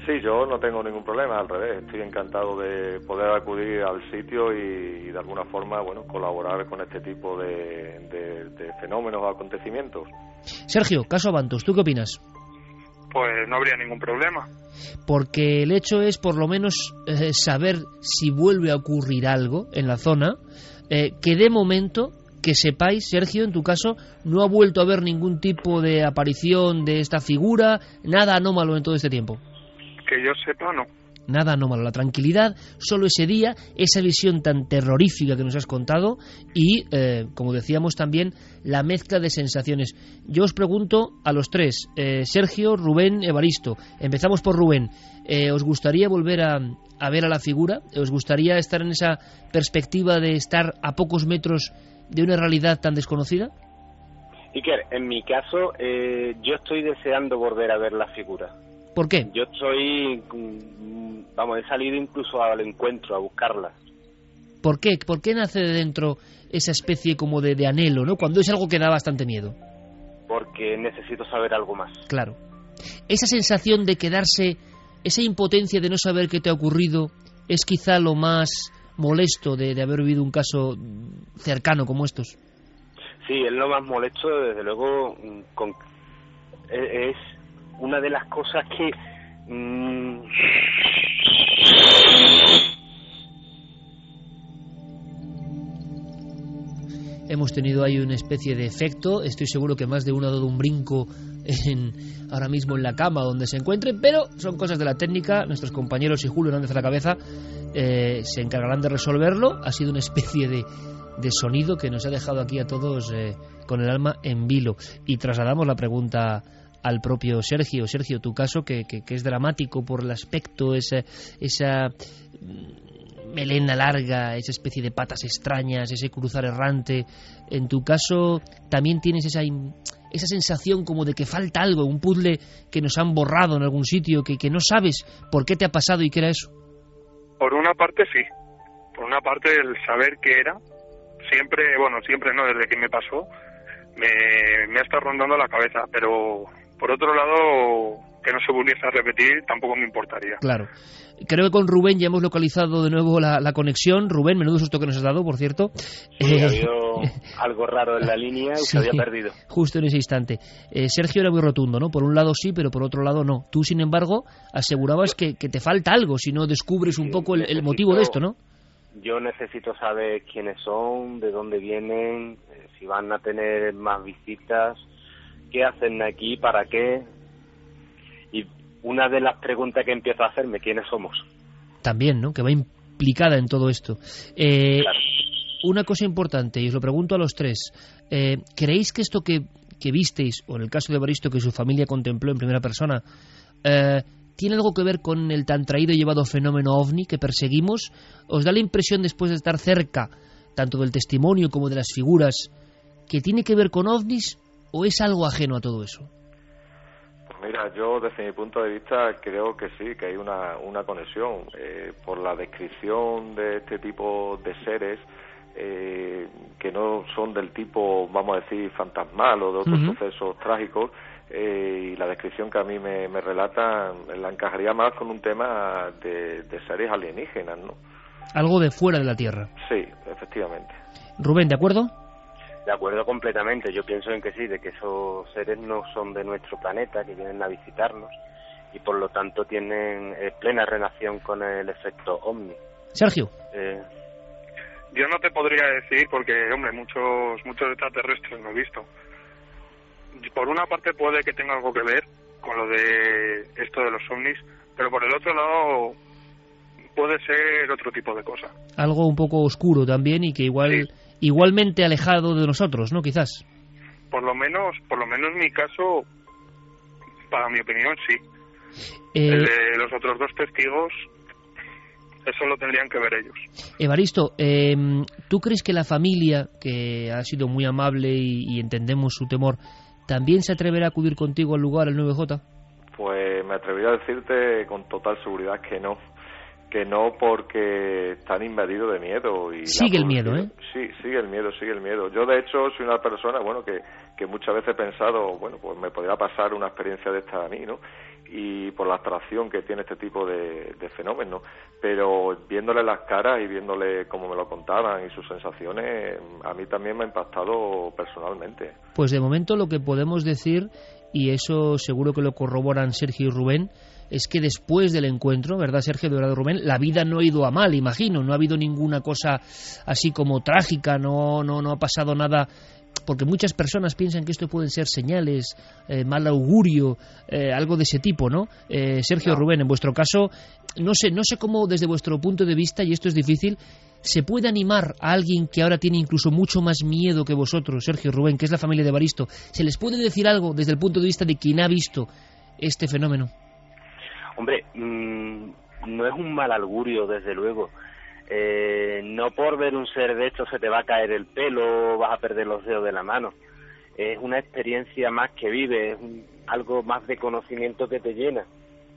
Sí, yo no tengo ningún problema, al revés, estoy encantado de poder acudir al sitio y, y de alguna forma, bueno, colaborar con este tipo de, de, de fenómenos o acontecimientos. Sergio, caso Avantos, ¿tú qué opinas? Pues no habría ningún problema. Porque el hecho es, por lo menos, eh, saber si vuelve a ocurrir algo en la zona, eh, que de momento que sepáis, Sergio, en tu caso, no ha vuelto a haber ningún tipo de aparición de esta figura, nada anómalo en todo este tiempo. Que yo sepa, no. Nada anómalo. La tranquilidad, solo ese día, esa visión tan terrorífica que nos has contado y, eh, como decíamos también, la mezcla de sensaciones. Yo os pregunto a los tres, eh, Sergio, Rubén, Evaristo. Empezamos por Rubén. Eh, ¿Os gustaría volver a, a ver a la figura? ¿Os gustaría estar en esa perspectiva de estar a pocos metros de una realidad tan desconocida? Iker, en mi caso, eh, yo estoy deseando volver a ver la figura. ¿Por qué? Yo estoy, vamos, he salido incluso al encuentro a buscarla. ¿Por qué? ¿Por qué nace de dentro esa especie como de, de anhelo, ¿no? Cuando es algo que da bastante miedo. Porque necesito saber algo más. Claro. Esa sensación de quedarse, esa impotencia de no saber qué te ha ocurrido, es quizá lo más molesto de, de haber vivido un caso cercano como estos. Sí, es lo más molesto, desde luego, con, es una de las cosas que... Mmm... Hemos tenido ahí una especie de efecto, estoy seguro que más de uno ha dado un brinco en, ahora mismo en la cama donde se encuentre, pero son cosas de la técnica, nuestros compañeros y Julio Hernández a la cabeza eh, se encargarán de resolverlo, ha sido una especie de, de sonido que nos ha dejado aquí a todos eh, con el alma en vilo. Y trasladamos la pregunta al propio Sergio. Sergio, tu caso que, que, que es dramático por el aspecto, esa, esa melena larga, esa especie de patas extrañas, ese cruzar errante. En tu caso también tienes esa, esa sensación como de que falta algo, un puzzle que nos han borrado en algún sitio, que, que no sabes por qué te ha pasado y qué era eso. Por una parte sí, por una parte el saber qué era, siempre, bueno, siempre no, desde que me pasó, me, me ha estado rondando la cabeza, pero por otro lado, que no se volviese a repetir tampoco me importaría. Claro. Creo que con Rubén ya hemos localizado de nuevo la, la conexión. Rubén, menudo susto que nos has dado, por cierto. Sí, eh, ha habido algo raro en la línea y sí, se había perdido. Justo en ese instante. Eh, Sergio era muy rotundo, ¿no? Por un lado sí, pero por otro lado no. Tú, sin embargo, asegurabas que, que te falta algo si no descubres un poco el, el motivo de esto, ¿no? Yo necesito saber quiénes son, de dónde vienen, eh, si van a tener más visitas, qué hacen aquí, para qué. Y una de las preguntas que empiezo a hacerme, ¿quiénes somos? También, ¿no? Que va implicada en todo esto. Eh, claro. Una cosa importante, y os lo pregunto a los tres. Eh, ¿Creéis que esto que, que, visteis, o en el caso de Baristo que su familia contempló en primera persona, eh, tiene algo que ver con el tan traído y llevado fenómeno ovni que perseguimos? ¿Os da la impresión, después de estar cerca, tanto del testimonio como de las figuras, que tiene que ver con ovnis o es algo ajeno a todo eso? Pues mira, yo desde mi punto de vista creo que sí, que hay una, una conexión. Eh, por la descripción de este tipo de seres, eh, que no son del tipo, vamos a decir, fantasmal o de otros uh -huh. sucesos trágicos, eh, y la descripción que a mí me, me relata la encajaría más con un tema de, de seres alienígenas, ¿no? Algo de fuera de la Tierra. Sí, efectivamente. Rubén, ¿de acuerdo? De acuerdo completamente, yo pienso en que sí, de que esos seres no son de nuestro planeta, que vienen a visitarnos y por lo tanto tienen eh, plena relación con el efecto ovni. Sergio. Eh, yo no te podría decir porque, hombre, muchos muchos extraterrestres no he visto. Por una parte puede que tenga algo que ver con lo de esto de los ovnis, pero por el otro lado puede ser otro tipo de cosa. Algo un poco oscuro también y que igual sí. Igualmente alejado de nosotros, ¿no? Quizás. Por lo menos, por lo menos en mi caso para mi opinión, sí. Eh, El de los otros dos testigos, eso lo tendrían que ver ellos. Evaristo, eh, ¿tú crees que la familia, que ha sido muy amable y, y entendemos su temor, también se atreverá a acudir contigo al lugar, al 9J? Pues me atrevería a decirte con total seguridad que no. Que no porque están invadidos de miedo. Y Sigue el miedo, policía- Sí, sigue el miedo, sigue el miedo. Yo, de hecho, soy una persona, bueno, que, que muchas veces he pensado, bueno, pues me podría pasar una experiencia de esta a mí, ¿no? Y por la atracción que tiene este tipo de, de fenómenos. Pero viéndole las caras y viéndole cómo me lo contaban y sus sensaciones, a mí también me ha impactado personalmente. Pues de momento lo que podemos decir, y eso seguro que lo corroboran Sergio y Rubén, es que después del encuentro, ¿verdad, Sergio Dorado Rubén? La vida no ha ido a mal, imagino, no ha habido ninguna cosa así como trágica, no, no, no ha pasado nada. Porque muchas personas piensan que esto pueden ser señales, eh, mal augurio, eh, algo de ese tipo, ¿no? Eh, Sergio Rubén, en vuestro caso, no sé, no sé cómo desde vuestro punto de vista, y esto es difícil, ¿Se puede animar a alguien que ahora tiene incluso mucho más miedo que vosotros, Sergio Rubén, que es la familia de Baristo? ¿Se les puede decir algo desde el punto de vista de quien ha visto este fenómeno? Hombre, mm, no es un mal augurio, desde luego. Eh, no por ver un ser de estos se te va a caer el pelo, vas a perder los dedos de la mano. Es una experiencia más que vive, es un- algo más de conocimiento que te llena.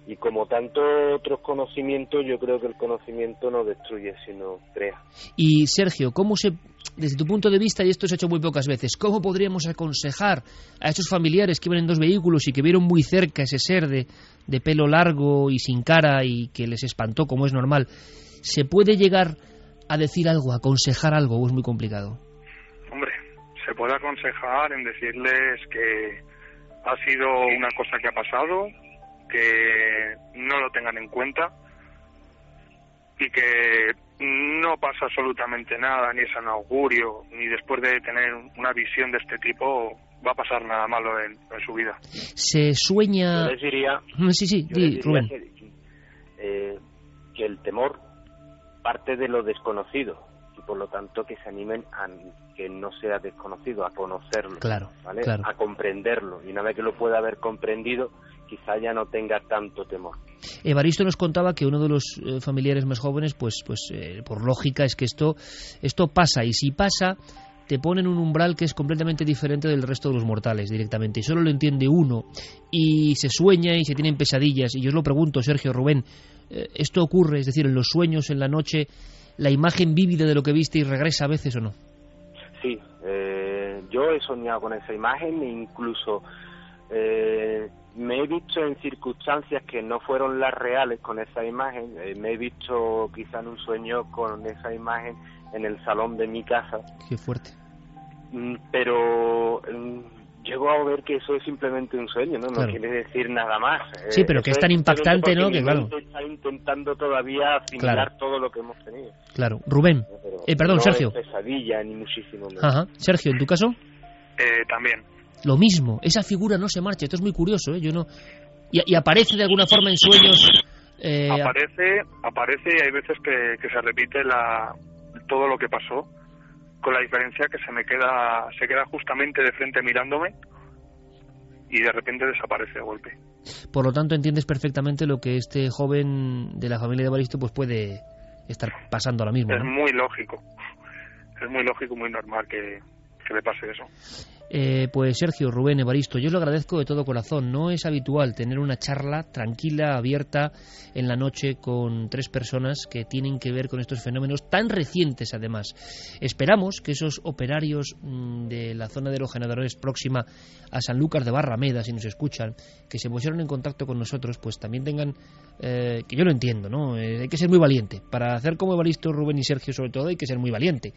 Y como tantos otros conocimientos, yo creo que el conocimiento no destruye, sino crea. Y Sergio, ¿cómo se, desde tu punto de vista, y esto se ha hecho muy pocas veces, cómo podríamos aconsejar a esos familiares que iban en dos vehículos y que vieron muy cerca ese ser de, de pelo largo y sin cara y que les espantó, como es normal? ¿Se puede llegar a decir algo, a aconsejar algo, o es muy complicado? Hombre, se puede aconsejar en decirles que ha sido una cosa que ha pasado, que no lo tengan en cuenta y que no pasa absolutamente nada, ni es un augurio, ni después de tener una visión de este tipo va a pasar nada malo en, en su vida. Se sueña... Yo les diría, Sí, sí, yo di, les diría Rubén. que, eh, que el temor parte de lo desconocido y por lo tanto que se animen a que no sea desconocido, a conocerlo, Claro, ¿vale? claro. a comprenderlo y una vez que lo pueda haber comprendido, quizá ya no tenga tanto temor. Evaristo nos contaba que uno de los eh, familiares más jóvenes, pues, pues eh, por lógica es que esto, esto pasa y si pasa te ponen un umbral que es completamente diferente del resto de los mortales directamente y solo lo entiende uno y se sueña y se tienen pesadillas y yo os lo pregunto Sergio Rubén eh, esto ocurre es decir en los sueños en la noche la imagen vívida de lo que viste y regresa a veces o no Sí, eh, yo he soñado con esa imagen e incluso eh, me he visto en circunstancias que no fueron las reales con esa imagen. Eh, me he visto quizá en un sueño con esa imagen en el salón de mi casa. qué fuerte Mm, Pero mm, llego a ver que eso es simplemente un sueño, ¿no? No Claro. quiere decir nada más. Sí, Eh, pero que es tan impactante, ¿no? Que claro. Está intentando todavía asimilar Claro. todo lo que hemos tenido. claro Rubén Pero eh, perdón no Sergio es pesadilla ni muchísimo menos. Ajá. Sergio en tu caso Eh, también, Lo mismo, esa figura no se marcha. Esto es muy curioso, ¿eh? Yo no... y, y aparece de alguna forma en sueños. eh, aparece, aparece y hay veces que, que se repite la, todo lo que pasó, con la diferencia que se me queda, se queda justamente de frente mirándome y de repente desaparece de golpe. por lo tanto, entiendes perfectamente lo que este joven de la familia de Baristo pues puede estar pasando ahora mismo. Es ¿no? muy lógico, es muy lógico, muy normal que, que le pase eso. Eh, pues Sergio, Rubén, Evaristo, yo lo agradezco de todo corazón. No es habitual tener una charla tranquila, abierta en la noche con tres personas que tienen que ver con estos fenómenos tan recientes además. Esperamos que esos operarios mm, de la zona de los generadores próxima a San Lucas de Barrameda, si nos escuchan, que se pusieron en contacto con nosotros, pues también tengan, eh, que yo lo entiendo, ¿no? Eh, hay que ser muy valiente. Para hacer como Evaristo, Rubén y Sergio sobre todo hay que ser muy valiente.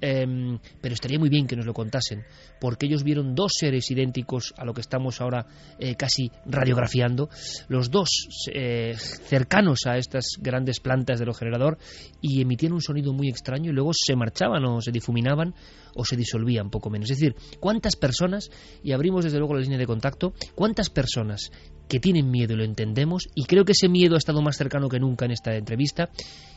Em, pero estaría muy bien que nos lo contasen, porque ellos vieron dos seres idénticos a lo que estamos ahora eh, casi radiografiando, los dos eh, cercanos a estas grandes plantas del generador y emitían un sonido muy extraño y luego se marchaban o se difuminaban o se disolvían poco menos. Es decir, ¿cuántas personas, y abrimos desde luego la línea de contacto, cuántas personas que tienen miedo y lo entendemos, y creo que ese miedo ha estado más cercano que nunca en esta entrevista,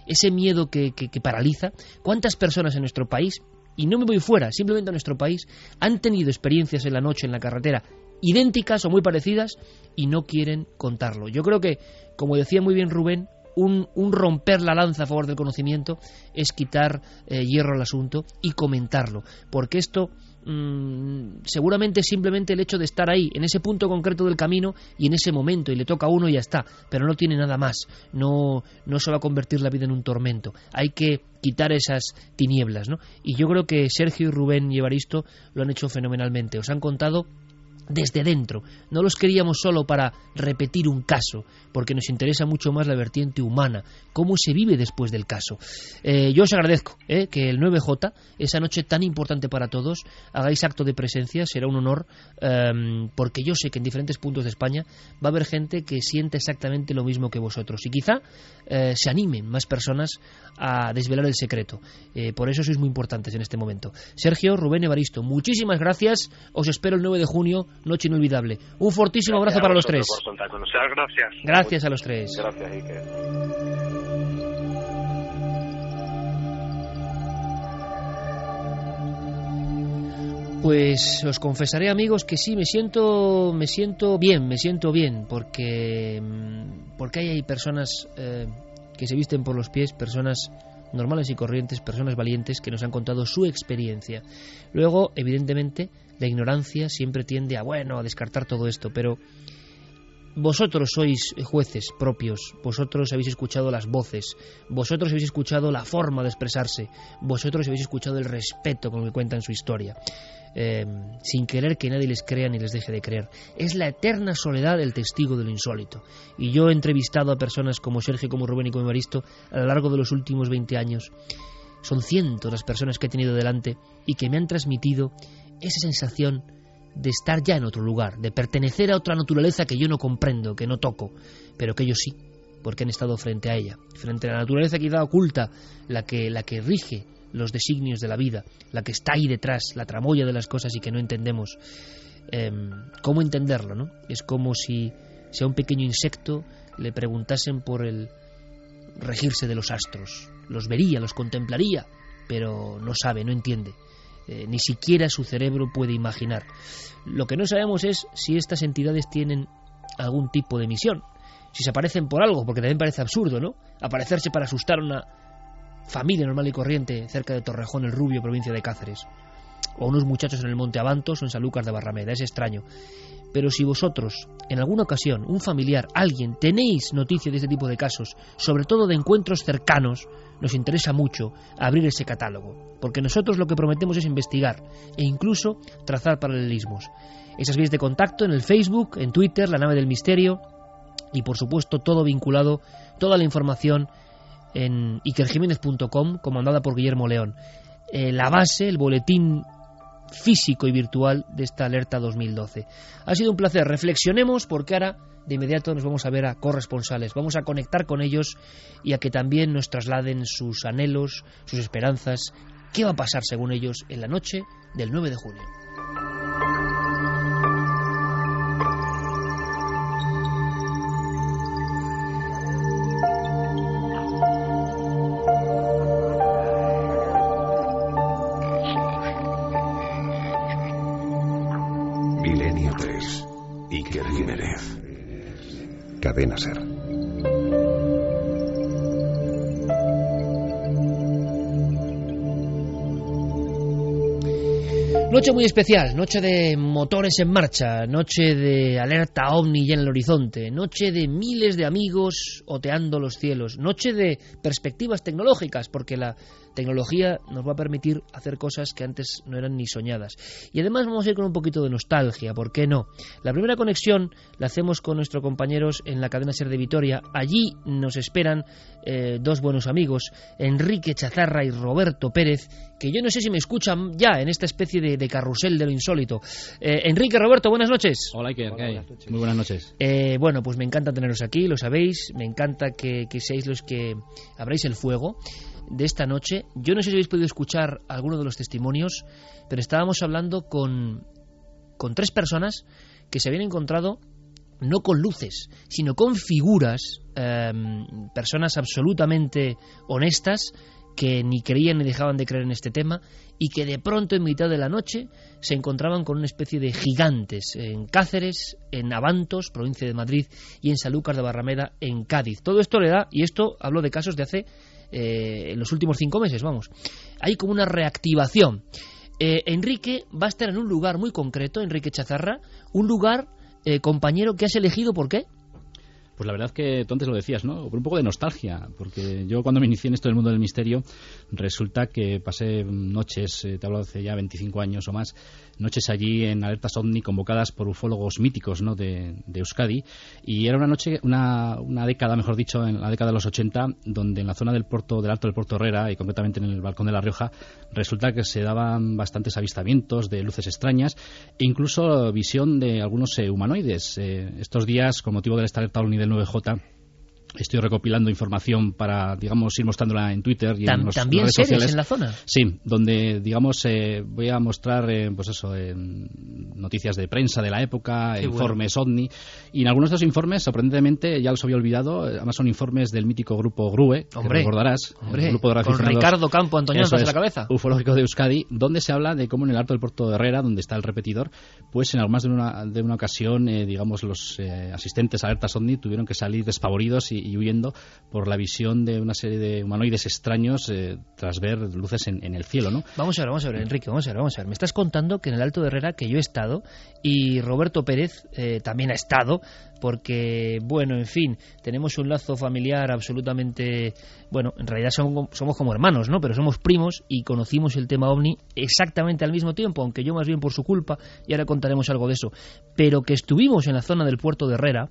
ese miedo que, que, que paraliza, cuántas personas en nuestro país, y no me voy fuera, simplemente a nuestro país, han tenido experiencias en la noche, en la carretera, idénticas o muy parecidas y no quieren contarlo. Yo creo que, como decía muy bien Rubén, un, romper la lanza a favor del conocimiento es quitar eh, hierro al asunto y comentarlo, porque esto mm, seguramente simplemente el hecho de estar ahí, en ese punto concreto del camino y en ese momento, y le toca a uno y ya está, pero no tiene nada más, no, no se va a convertir la vida en un tormento, hay que quitar esas tinieblas, ¿no? Y yo creo que Sergio y Rubén y Evaristo lo han hecho fenomenalmente, os han contado desde dentro. No los queríamos solo para repetir un caso, porque nos interesa mucho más la vertiente humana, cómo se vive después del caso. Eh, yo os agradezco eh, que el 9J, esa noche tan importante para todos, hagáis acto de presencia, será un honor, em, porque yo sé que en diferentes puntos de España va a haber gente que siente exactamente lo mismo que vosotros, y quizá eh, se animen más personas a desvelar el secreto. por eso sois muy importantes en este momento. Sergio, Rubén Evaristo, muchísimas gracias, os espero el 9 de junio noche inolvidable. Un fortísimo abrazo para los tres. gracias. Gracias a los tres. Gracias, Iker. Pues os confesaré, amigos, que sí me siento, me siento bien, me siento bien, porque mm, porque hay personas eh, que se visten por los pies, personas normales y corrientes, personas valientes que nos han contado su experiencia. Luego, evidentemente, la ignorancia siempre tiende a, bueno, a descartar todo esto, pero vosotros sois jueces propios, vosotros habéis escuchado las voces, vosotros habéis escuchado la forma de expresarse, vosotros habéis escuchado el respeto con el que cuentan su historia, eh, sin querer que nadie les crea ni les deje de creer. Es la eterna soledad del testigo de lo insólito. Y yo he entrevistado a personas como Sergio, como Rubén y como Evaristo a lo largo de los últimos 20 años. Son cientos las personas que he tenido delante y que me han transmitido esa sensación de estar ya en otro lugar, de pertenecer a otra naturaleza que yo no comprendo, que no toco, pero que ellos sí, porque han estado frente a ella, frente a la naturaleza da oculta, la que, la que rige los designios de la vida, la que está ahí detrás, la tramoya de las cosas y que no entendemos. Em, ¿Cómo entenderlo? no? Es como si, si a un pequeño insecto le preguntasen por el regirse de los astros. Los vería, los contemplaría, pero no sabe, no entiende. Eh, ni siquiera su cerebro puede imaginar. Lo que no sabemos es si estas entidades tienen algún tipo de misión, si se aparecen por algo, porque también parece absurdo, ¿no? Aparecerse para asustar a una familia normal y corriente cerca de Torrejón el Rubio, provincia de Cáceres, o unos muchachos en el Monte Avantos o en Sanlúcar de Barrameda, es extraño. Pero si vosotros, en alguna ocasión, un familiar, alguien, tenéis noticia de este tipo de casos, sobre todo de encuentros cercanos, nos interesa mucho abrir ese catálogo, porque nosotros lo que prometemos es investigar e incluso trazar paralelismos. Esas vías de contacto en el Facebook, en Twitter, la nave del misterio y por supuesto todo vinculado, toda la información en ikerjiménez.com, comandada por Guillermo León. Eh, la base, el boletín físico y virtual de esta alerta 2012. Ha sido un placer. Reflexionemos porque ahora de inmediato nos vamos a ver a corresponsales. Vamos a conectar con ellos y a que también nos trasladen sus anhelos, sus esperanzas. ¿Qué va a pasar según ellos en la noche del 9 de junio? Cadena Noche muy especial, noche de motores en marcha, noche de alerta ovni ya en el horizonte, noche de miles de amigos oteando los cielos, noche de perspectivas tecnológicas, porque la tecnología nos va a permitir hacer cosas que antes no eran ni soñadas. Y además vamos a ir con un poquito de nostalgia, ¿por qué no? La primera conexión la hacemos con nuestros compañeros en la cadena Ser de Vitoria. Allí nos esperan eh, dos buenos amigos, Enrique Chazarra y Roberto Pérez, que yo no sé si me escuchan ya en esta especie de, carrusel de lo insólito. Eh, Enrique, Roberto, buenas noches. Hola, Iker, Muy buenas noches. Eh, bueno, pues me encanta teneros aquí, lo sabéis, me encanta que, que seáis los que abráis el fuego de esta noche. Yo no sé si habéis podido escuchar alguno de los testimonios, pero estábamos hablando con, con tres personas que se habían encontrado no con luces, sino con figuras, em, personas absolutamente honestas, que ni creían ni dejaban de creer en este tema y que de pronto en mitad de la noche se encontraban con una especie de gigantes en Cáceres, en Avantos, provincia de Madrid, y en Sanlúcar de Barrameda, en Cádiz. Todo esto le da, y esto hablo de casos de hace eh, los últimos cinco meses, vamos. Hay como una reactivación. Eh, Enrique va a estar en un lugar muy concreto, Enrique Chazarra, un lugar, eh, compañero, que has elegido, ¿por qué? Pues la verdad que tú antes lo decías, ¿no? Por un poco de nostalgia, porque yo cuando me inicié en esto del mundo del misterio, resulta que pasé noches, te hablo hace ya 25 años o más, noches allí en alertas ovni convocadas por ufólogos míticos ¿no? de, Euskadi y era una noche, una, una, década, mejor dicho, en la década de los 80, donde en la zona del puerto, del Alto del Puerto Herrera y concretamente en el balcón de La Rioja, resulta que se daban bastantes avistamientos de luces extrañas e incluso visión de algunos eh, humanoides. Eh, estos días, con motivo de esta alerta ovni del 9J, Estoy recopilando información para, digamos, ir mostrándola en Twitter y en los, ¿También redes sociales. en la zona? Sí, donde, digamos, eh, voy a mostrar, eh, pues eso, noticias de prensa de la época, informes OVNI. Y en algunos de esos informes, sorprendentemente, ya los había olvidado, eh, además son informes del mítico grupo Grue, que recordarás. Hombre, el grupo de con Ricardo Campo Antonio en la cabeza. Ufológico de Euskadi, donde se habla de cómo en el Alto del Puerto de Herrera, donde está el repetidor, pues en más de una, de una ocasión, digamos, los asistentes a alertas OVNI tuvieron que salir despavoridos y y, huyendo por la visión de una serie de humanoides extraños eh, tras ver luces en, el cielo, ¿no? Vamos a ver, vamos a ver, Enrique, vamos a ver, vamos a ver. Me estás contando que en el Alto de Herrera, que yo he estado, y Roberto Pérez eh, también ha estado, porque, bueno, en fin, tenemos un lazo familiar absolutamente, bueno, en realidad somos, somos, como hermanos, ¿no? Pero somos primos y conocimos el tema ovni exactamente al mismo tiempo, aunque yo más bien por su culpa, y ahora contaremos algo de eso, pero que estuvimos en la zona del puerto de Herrera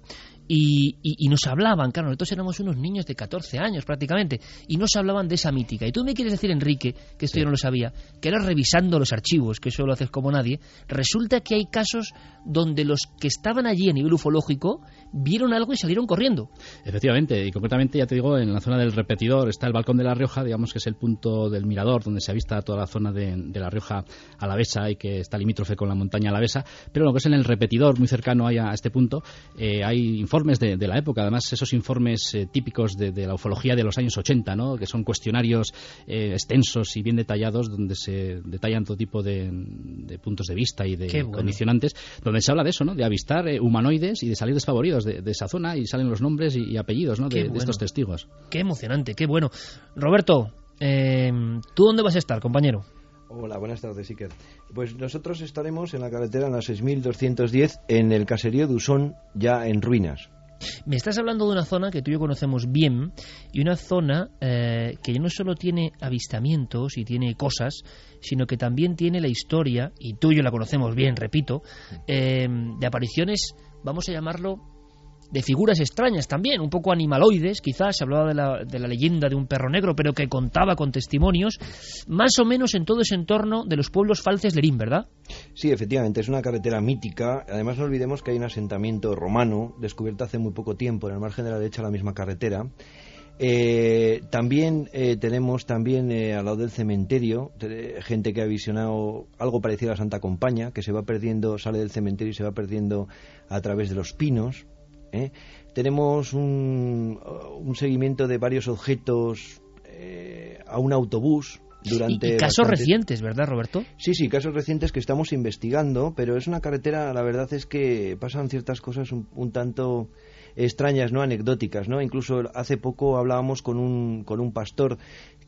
y, nos hablaban, claro, nosotros éramos unos niños de 14 años prácticamente, y nos hablaban de esa mítica. Y tú me quieres decir, Enrique, que esto yo no lo sabía, que era revisando los archivos, que eso lo haces como nadie, resulta que hay casos donde los que estaban allí a nivel ufológico vieron algo y salieron corriendo. Efectivamente, y concretamente, ya te digo, en la zona del repetidor está el balcón de La Rioja, digamos que es el punto del mirador donde se avista toda la zona de, La Rioja Alavesa y que está limítrofe con la montaña Alavesa, pero lo que es en el repetidor, muy cercano a, a este punto, eh, hay informes de, la época, además esos informes eh, típicos de, la ufología de los años 80, ¿no? que son cuestionarios eh, extensos y bien detallados donde se detallan todo tipo de, puntos de vista y de condicionantes, donde se habla de eso, ¿no? de avistar eh, humanoides y de salir desfavoridos de, esa zona y salen los nombres y, apellidos ¿no? de, estos testigos. Qué emocionante, qué bueno. Roberto, ¿tú dónde vas a estar, compañero? Hola, buenas tardes, Iker. Pues nosotros estaremos en la carretera en la 6210 en el caserío de Usón, ya en ruinas. Me estás hablando de una zona que tú y yo conocemos bien y una zona eh, que no solo tiene avistamientos y tiene cosas, sino que también tiene la historia, y tú y yo la conocemos bien, repito, eh, de apariciones, vamos a llamarlo, de figuras extrañas también, un poco animaloides, quizás se hablaba de la, de la, leyenda de un perro negro, pero que contaba con testimonios, más o menos en todo ese entorno de los pueblos falces Lerín, ¿verdad? Sí, efectivamente, es una carretera mítica. Además, no olvidemos que hay un asentamiento romano, descubierto hace muy poco tiempo, en el margen de la derecha, la misma carretera. Eh, también eh, tenemos también eh, al lado del cementerio gente que ha visionado algo parecido a Santa Compaña, que se va perdiendo, sale del cementerio y se va perdiendo a través de los pinos. ¿Eh? Tenemos un, seguimiento de varios objetos eh, a un autobús durante y, casos recientes, ¿verdad, Roberto? Sí, sí, casos recientes que estamos investigando, pero es una carretera, la verdad es que pasan ciertas cosas un, tanto extrañas, no anecdóticas, ¿no? Incluso hace poco hablábamos con un, con un pastor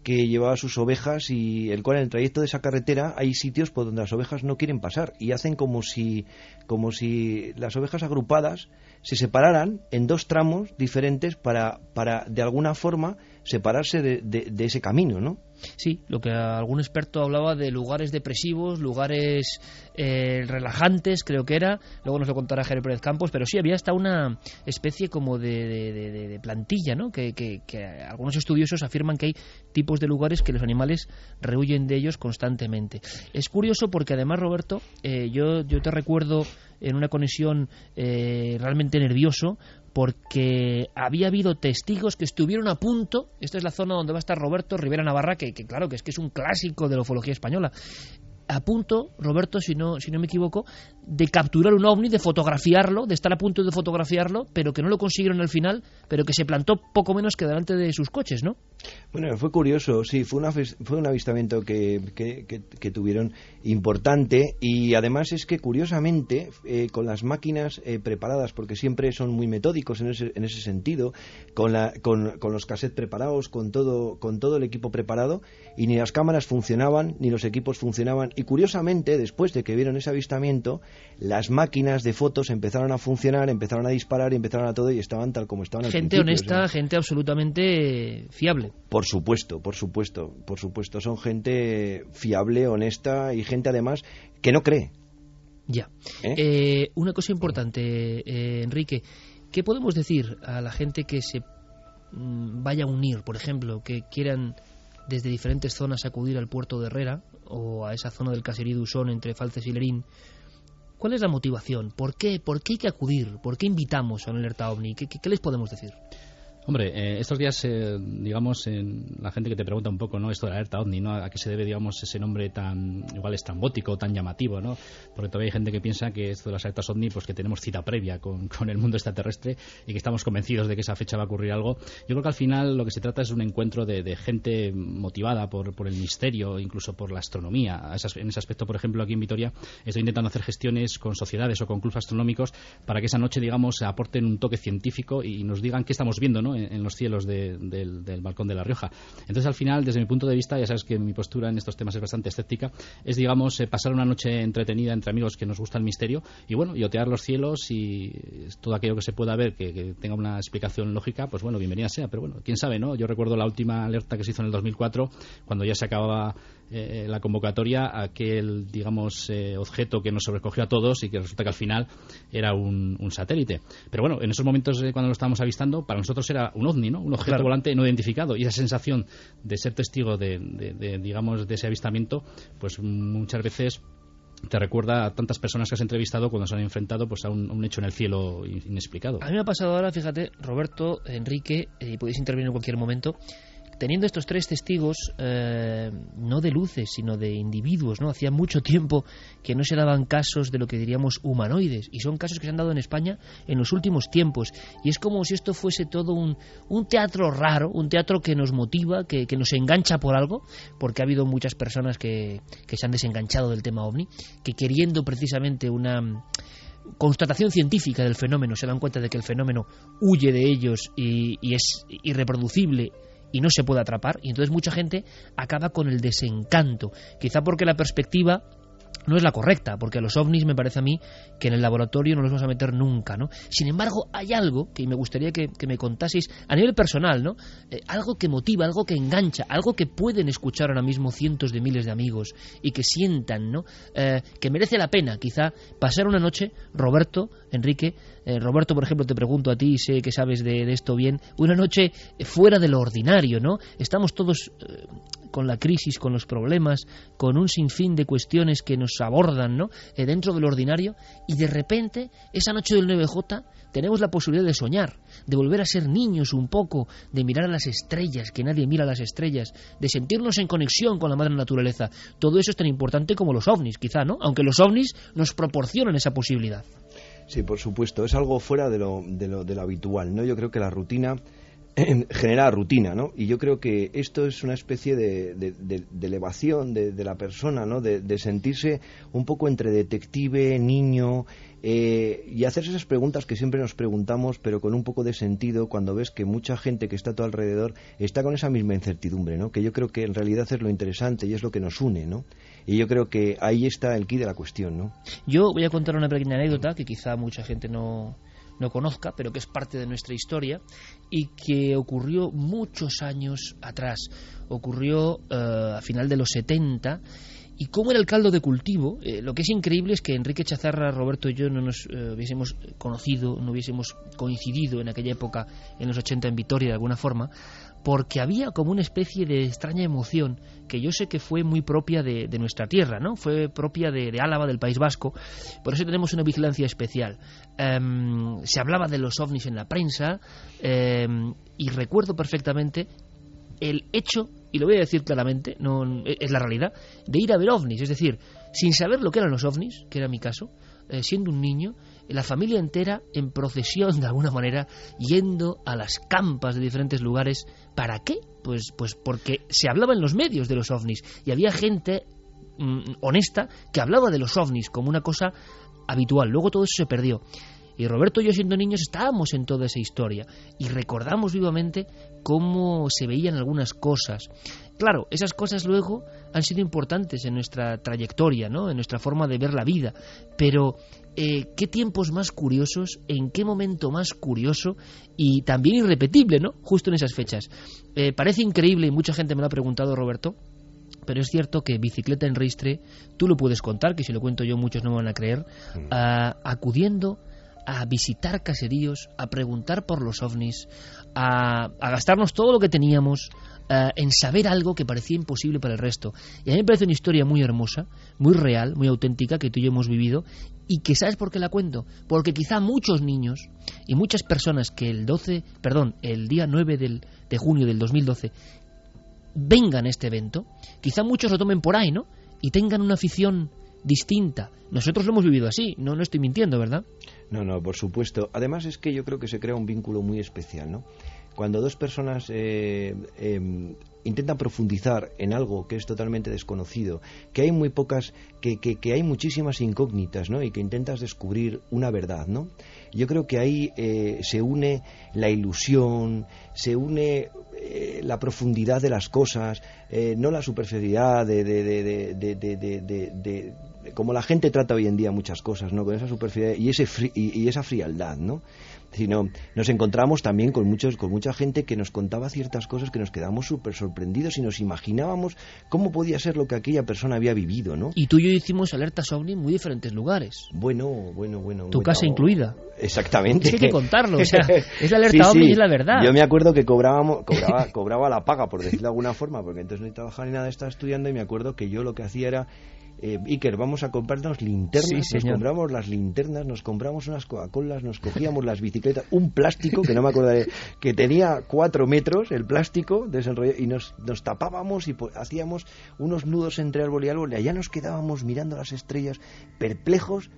que llevaba sus ovejas y el cual en el trayecto de esa carretera hay sitios por donde las ovejas no quieren pasar y hacen como si como si las ovejas agrupadas se separaran en dos tramos diferentes para, para de alguna forma separarse de, de, ese camino, ¿no? Sí, lo que algún experto hablaba de lugares depresivos, lugares eh, relajantes, creo que era. Luego nos lo contará Jerez Pérez Campos, pero sí había hasta una especie como de, plantilla, ¿no? Que, que, algunos estudiosos afirman que hay tipos de lugares que los animales rehuyen de ellos constantemente. Es curioso porque además, Roberto, eh, yo, yo te recuerdo en una conexión eh, realmente nervioso porque había habido testigos que estuvieron a punto, esta es la zona donde va a estar Roberto Rivera Navarra, que, claro que es que es un clásico de la ufología española, a punto, Roberto, si no, si no me equivoco, de capturar un ovni, de fotografiarlo, de estar a punto de fotografiarlo, pero que no lo consiguieron al final, pero que se plantó poco menos que delante de sus coches, ¿no? Bueno, fue curioso, sí, fue, una, fue un avistamiento que, que, tuvieron importante y además es que curiosamente eh, con las máquinas eh, preparadas, porque siempre son muy metódicos en ese, en ese sentido, con, la, con, con los cassettes preparados, con todo, con todo el equipo preparado y ni las cámaras funcionaban, ni los equipos funcionaban y curiosamente después de que vieron ese avistamiento, las máquinas de fotos empezaron a funcionar, empezaron a disparar y empezaron a todo y estaban tal como estaban. Gente honesta, gente absolutamente fiable. Por supuesto, por supuesto, por supuesto. Son gente fiable, honesta y gente además que no cree. Ya. ¿Eh? Eh, una cosa importante, eh, Enrique. ¿Qué podemos decir a la gente que se mm, vaya a unir, por ejemplo, que quieran desde diferentes zonas acudir al puerto de Herrera o a esa zona del caserío de Usón entre Falces y Lerín? ¿Cuál es la motivación? ¿Por qué, ¿Por qué hay que acudir? ¿Por qué invitamos a un alerta ovni? qué les podemos decir? Hombre, eh, estos días, eh, digamos, la gente que te pregunta un poco, ¿no? Esto de la alerta ovni, ¿no? ¿A qué se debe, digamos, ese nombre tan, igual es tan llamativo, ¿no? Porque todavía hay gente que piensa que esto de las alertas ovni, pues que tenemos cita previa con, el mundo extraterrestre y que estamos convencidos de que esa fecha va a ocurrir algo. Yo creo que al final lo que se trata es un encuentro de, gente motivada por, por, el misterio, incluso por la astronomía. En ese aspecto, por ejemplo, aquí en Vitoria estoy intentando hacer gestiones con sociedades o con clubes astronómicos para que esa noche, digamos, aporten un toque científico y nos digan qué estamos viendo, ¿no? En, los cielos del, balcón de La Rioja. Entonces, al final, desde mi punto de vista, ya sabes que mi postura en estos temas es bastante escéptica, es, digamos, eh, pasar una noche entretenida entre amigos que nos gusta el misterio y, bueno, y otear los cielos y todo aquello que se pueda ver que, tenga una explicación lógica, pues bueno, bienvenida sea. Pero bueno, quién sabe, ¿no? Yo recuerdo la última alerta que se hizo en el 2004, cuando ya se acababa eh, la convocatoria aquel, digamos, eh, objeto que nos sobrecogió a todos y que resulta que al final era un, satélite. Pero bueno, en esos momentos cuando lo estábamos avistando, para nosotros era un ovni, ¿no? Un objeto volante no identificado. Y esa sensación de ser testigo de, digamos, de ese avistamiento, pues muchas veces te recuerda a tantas personas que has entrevistado cuando se han enfrentado pues a un, hecho en el cielo inexplicado. A mí me ha pasado ahora, fíjate, Roberto, Enrique, y eh, podéis intervenir en cualquier momento, teniendo estos tres testigos, eh, no de luces, sino de individuos, ¿no? Hacía mucho tiempo que no se daban casos de lo que diríamos humanoides, y son casos que se han dado en España en los últimos tiempos. Y es como si esto fuese todo un, teatro raro, un teatro que nos motiva, que, nos engancha por algo, porque ha habido muchas personas que, que se han desenganchado del tema ovni, que queriendo precisamente una constatación científica del fenómeno, se dan cuenta de que el fenómeno huye de ellos y es irreproducible y no se puede atrapar y entonces mucha gente acaba con el desencanto, quizá porque la perspectiva no es la correcta, porque a los ovnis me parece a mí que en el laboratorio no los vamos a meter nunca, ¿no? Sin embargo, hay algo que me gustaría que, me contaseis a nivel personal, ¿no? Eh, algo que motiva, algo que engancha, algo que pueden escuchar ahora mismo cientos de miles de amigos y que sientan, ¿no? Eh, que merece la pena, quizá, pasar una noche, Roberto, Enrique, eh, Roberto, por ejemplo, te pregunto a ti, sé que sabes de, de, esto bien, una noche fuera de lo ordinario, ¿no? Estamos todos con la crisis, con los problemas, con un sinfín de cuestiones que nos abordan ¿no? Eh, dentro del ordinario, y de repente, esa noche del 9J, tenemos la posibilidad de soñar, de volver a ser niños un poco, de mirar a las estrellas, que nadie mira a las estrellas, de sentirnos en conexión con la madre naturaleza. Todo eso es tan importante como los ovnis, quizá, ¿no? Aunque los ovnis nos proporcionan esa posibilidad. Sí, por supuesto, es algo fuera de lo, de lo, de lo habitual, ¿no? Yo creo que la rutina genera rutina, ¿no? Y yo creo que esto es una especie de, elevación de, la persona, ¿no? De, sentirse un poco entre detective, niño, eh, y hacerse esas preguntas que siempre nos preguntamos, pero con un poco de sentido cuando ves que mucha gente que está a tu alrededor está con esa misma incertidumbre, ¿no? Que yo creo que en realidad es lo interesante y es lo que nos une, ¿no? Y yo creo que ahí está el quid de la cuestión, ¿no? Yo voy a contar una pequeña anécdota que quizá mucha gente no no conozca, pero que es parte de nuestra historia y que ocurrió muchos años atrás. Ocurrió eh, a final de los 70 y cómo era el caldo de cultivo. Eh, lo que es increíble es que Enrique Chazarra, Roberto y yo no nos eh, hubiésemos conocido, no hubiésemos coincidido en aquella época, en los 80 en Vitoria de alguna forma, porque había como una especie de extraña emoción que yo sé que fue muy propia de, nuestra tierra, ¿no? Fue propia de, Álava, del País Vasco, por eso tenemos una vigilancia especial. Em, se hablaba de los ovnis en la prensa em, y recuerdo perfectamente el hecho y lo voy a decir claramente, no es la realidad, de ir a ver ovnis, es decir, sin saber lo que eran los ovnis, que era mi caso, eh, siendo un niño, la familia entera en procesión de alguna manera, yendo a las campas de diferentes lugares. ¿Para qué? Pues, pues porque se hablaba en los medios de los ovnis y había gente mm, honesta que hablaba de los ovnis como una cosa habitual. Luego todo eso se perdió. Y Roberto y yo siendo niños estábamos en toda esa historia y recordamos vivamente cómo se veían algunas cosas. Claro, esas cosas luego han sido importantes en nuestra trayectoria, ¿no? en nuestra forma de ver la vida, pero eh, qué tiempos más curiosos, en qué momento más curioso y también irrepetible, ¿no? Justo en esas fechas. Eh, parece increíble y mucha gente me lo ha preguntado, Roberto, pero es cierto que bicicleta en Reistre, tú lo puedes contar, que si lo cuento yo muchos no me van a creer, mm. acudiendo a visitar caseríos, a preguntar por los ovnis, a, gastarnos todo lo que teníamos eh, en saber algo que parecía imposible para el resto. Y a mí me parece una historia muy hermosa, muy real, muy auténtica, que tú y yo hemos vivido, y que ¿sabes por qué la cuento? Porque quizá muchos niños y muchas personas que el 12, perdón, el día 9 de junio del 2012 vengan a este evento, quizá muchos lo tomen por ahí, ¿no? Y tengan una afición distinta. Nosotros lo hemos vivido así, no, no estoy mintiendo, ¿verdad? No, no, por supuesto. Además es que yo creo que se crea un vínculo muy especial, ¿no? Cuando dos personas eh, em, intentan profundizar en algo que es totalmente desconocido, que hay muy pocas, que, que, hay muchísimas incógnitas, ¿no? Y que intentas descubrir una verdad, ¿no? Yo creo que ahí eh, se une la ilusión, se une eh, la profundidad de las cosas, no la superficialidad de, de, de, como la gente trata hoy en día muchas cosas, ¿no? Con esa superficie y, ese y, esa frialdad, ¿no? Sino nos encontramos también con muchos con mucha gente que nos contaba ciertas cosas que nos quedamos súper sorprendidos y nos imaginábamos cómo podía ser lo que aquella persona había vivido, ¿no? Y tú y yo hicimos alertas ovni en muy diferentes lugares. Bueno, bueno, bueno. Tu casa incluida. Exactamente. Es que hay que contarlo, o sea, es la alerta ovni y es la verdad. Yo me acuerdo que cobrábamos, cobraba, cobraba la paga, por decirlo de alguna forma, porque entonces no trabajaba ni nada, estaba estudiando y me acuerdo que yo lo que hacía era eh, Iker, vamos a comprarnos linternas, nos compramos las linternas, nos compramos unas Coca-Colas, nos cogíamos las bicicletas, un plástico, que no me acordaré, que tenía cuatro metros, el plástico, y nos, nos tapábamos y hacíamos unos nudos entre árbol y árbol, y allá nos quedábamos mirando las estrellas, perplejos,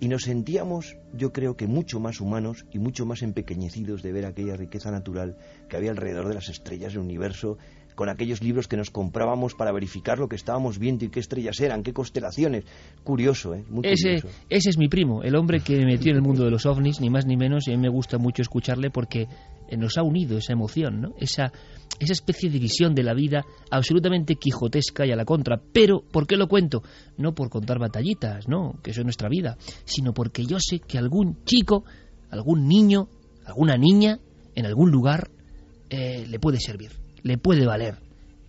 y nos sentíamos, yo creo que mucho más humanos y mucho más empequeñecidos de ver aquella riqueza natural que había alrededor de las estrellas del universo con aquellos libros que nos comprábamos para verificar lo que estábamos viendo y qué estrellas eran, qué constelaciones. Curioso, ¿eh? ese, ese es mi primo, el hombre que me metió en el mundo de los ovnis, ni más ni menos, y a mí me gusta mucho escucharle porque nos ha unido esa emoción, ¿no? Esa, esa especie de visión de la vida absolutamente quijotesca y a la contra. Pero, ¿por qué lo cuento? No por contar batallitas, no, que eso es nuestra vida, sino porque yo sé que algún chico, algún niño, alguna niña, en algún lugar, eh, le puede servir le puede valer,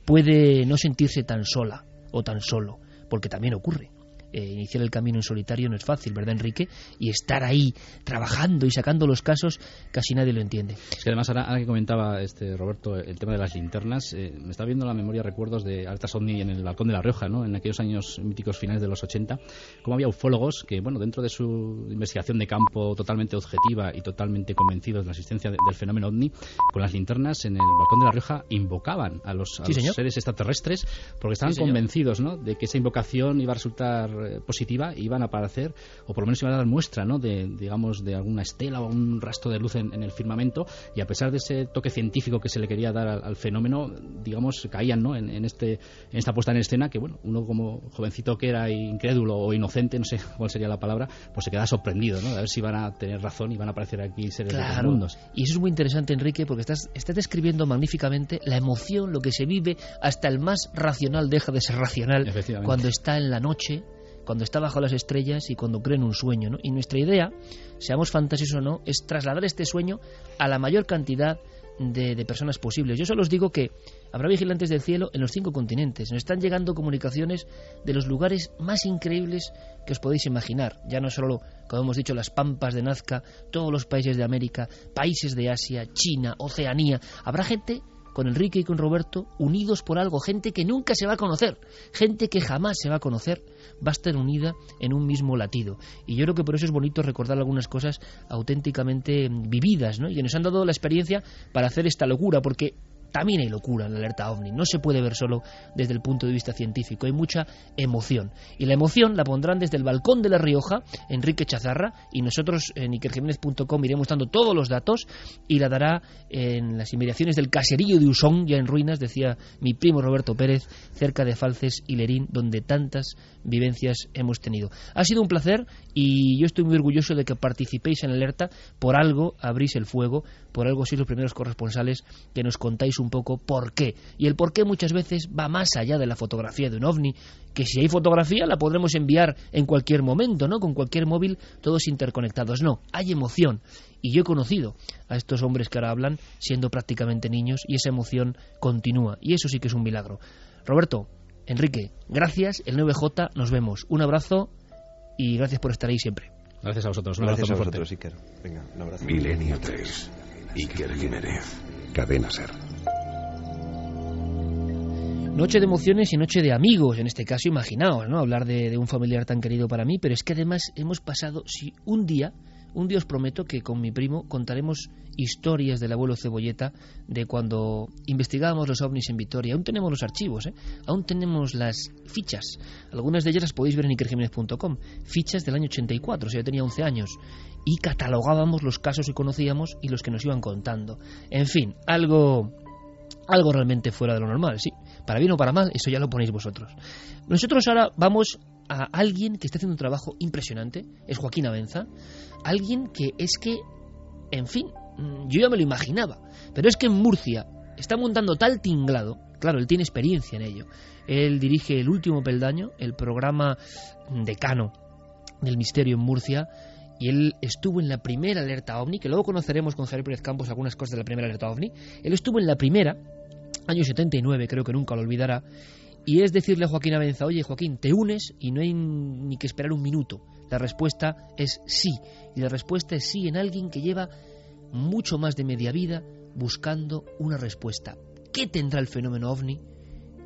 puede no sentirse tan sola o tan solo, porque también ocurre. Eh, iniciar el camino en solitario no es fácil, ¿verdad, Enrique? Y estar ahí trabajando y sacando los casos, casi nadie lo entiende. Es que además, ahora, que comentaba este Roberto el tema de las linternas, eh, me está viendo la memoria recuerdos de Alta Sodni en el Balcón de la Rioja, ¿no? En aquellos años míticos finales de los 80, como había ufólogos que, bueno, dentro de su investigación de campo totalmente objetiva y totalmente convencidos de la existencia del fenómeno ovni, con las linternas en el Balcón de la Rioja invocaban a los, seres extraterrestres porque estaban convencidos, ¿no? De que esa invocación iba a resultar eh, positiva iban a aparecer, o por lo menos iban a dar muestra, ¿no? De, digamos, de alguna estela o un rastro de luz en, el firmamento, y a pesar de ese toque científico que se le quería dar al, fenómeno, digamos, caían, ¿no? En, este, en esta puesta en escena que, bueno, uno como jovencito que era incrédulo o inocente, no sé cuál sería la palabra, pues se queda sorprendido, ¿no? De ver si van a tener razón y van a aparecer aquí seres de los mundos. Y eso es muy interesante, Enrique, porque estás, estás describiendo magníficamente la emoción, lo que se vive, hasta el más racional deja de ser racional cuando está en la noche cuando está bajo las estrellas y cuando cree en un sueño. ¿no? Y nuestra idea, seamos fantasiosos o no, es trasladar este sueño a la mayor cantidad de, personas posibles. Yo solo os digo que habrá vigilantes del cielo en los cinco continentes. Nos están llegando comunicaciones de los lugares más increíbles que os podéis imaginar. Ya no solo, como hemos dicho, las pampas de Nazca, todos los países de América, países de Asia, China, Oceanía. Habrá gente con Enrique y con Roberto unidos por algo, gente que nunca se va a conocer, gente que jamás se va a conocer, va a estar unida en un mismo latido. Y yo creo que por eso es bonito recordar algunas cosas auténticamente vividas, ¿no? Y que nos han dado la experiencia para hacer esta locura, porque también hay locura en la alerta ovni. No se puede ver solo desde el punto de vista científico. Hay mucha emoción. Y la emoción la pondrán desde el balcón de La Rioja, Enrique Chazarra, y nosotros en ikerjiménez.com iremos dando todos los datos y la dará en las inmediaciones del caserío de Usón, ya en ruinas, decía mi primo Roberto Pérez, cerca de Falces y Lerín, donde tantas vivencias hemos tenido. Ha sido un placer y yo estoy muy orgulloso de que participéis en alerta. Por algo abrís el fuego, por algo sois los primeros corresponsales que nos contáis un poco por qué. Y el por qué muchas veces va más allá de la fotografía de un ovni, que si hay fotografía la podremos enviar en cualquier momento, ¿no? Con cualquier móvil, todos interconectados. No, hay emoción. Y yo he conocido a estos hombres que ahora hablan siendo prácticamente niños y esa emoción continúa. Y eso sí que es un milagro. Roberto, Enrique, gracias. El 9J, nos vemos. Un abrazo y gracias por estar ahí siempre. Gracias a vosotros. Un Gracias a abrazo muy vosotros. Iker. Venga, un abrazo. Milenio 3. Iker Jiménez. Cadena Ser. Noche de emociones y noche de amigos, en este caso, imaginaos, ¿no? Hablar de, de un familiar tan querido para mí, pero es que además hemos pasado, si un día, un día os prometo que con mi primo contaremos historias del abuelo Cebolleta de cuando investigábamos los ovnis en Vitoria. Aún tenemos los archivos, ¿eh? Aún tenemos las fichas. Algunas de ellas las podéis ver en ikerjiménez.com. Fichas del año 84, o sea, yo tenía 11 años. Y catalogábamos los casos que conocíamos y los que nos iban contando. En fin, algo algo realmente fuera de lo normal, sí. Para bien o para mal, eso ya lo ponéis vosotros. Nosotros ahora vamos a alguien que está haciendo un trabajo impresionante, es Joaquín Avenza, alguien que es que, en fin, mm, yo ya me lo imaginaba, pero es que en Murcia está montando tal tinglado, claro, él tiene experiencia en ello, él dirige el último peldaño, el programa decano del misterio en Murcia, y él estuvo en la primera alerta ovni, que luego conoceremos con Javier Pérez Campos algunas cosas de la primera alerta ovni. Él estuvo en la primera, año 79, creo que nunca lo olvidará, y es decirle a Joaquín Avenza, oye Joaquín, te unes y no hay ni que esperar un minuto. La respuesta es sí, y la respuesta es sí en alguien que lleva mucho más de media vida buscando una respuesta. ¿Qué tendrá el fenómeno ovni?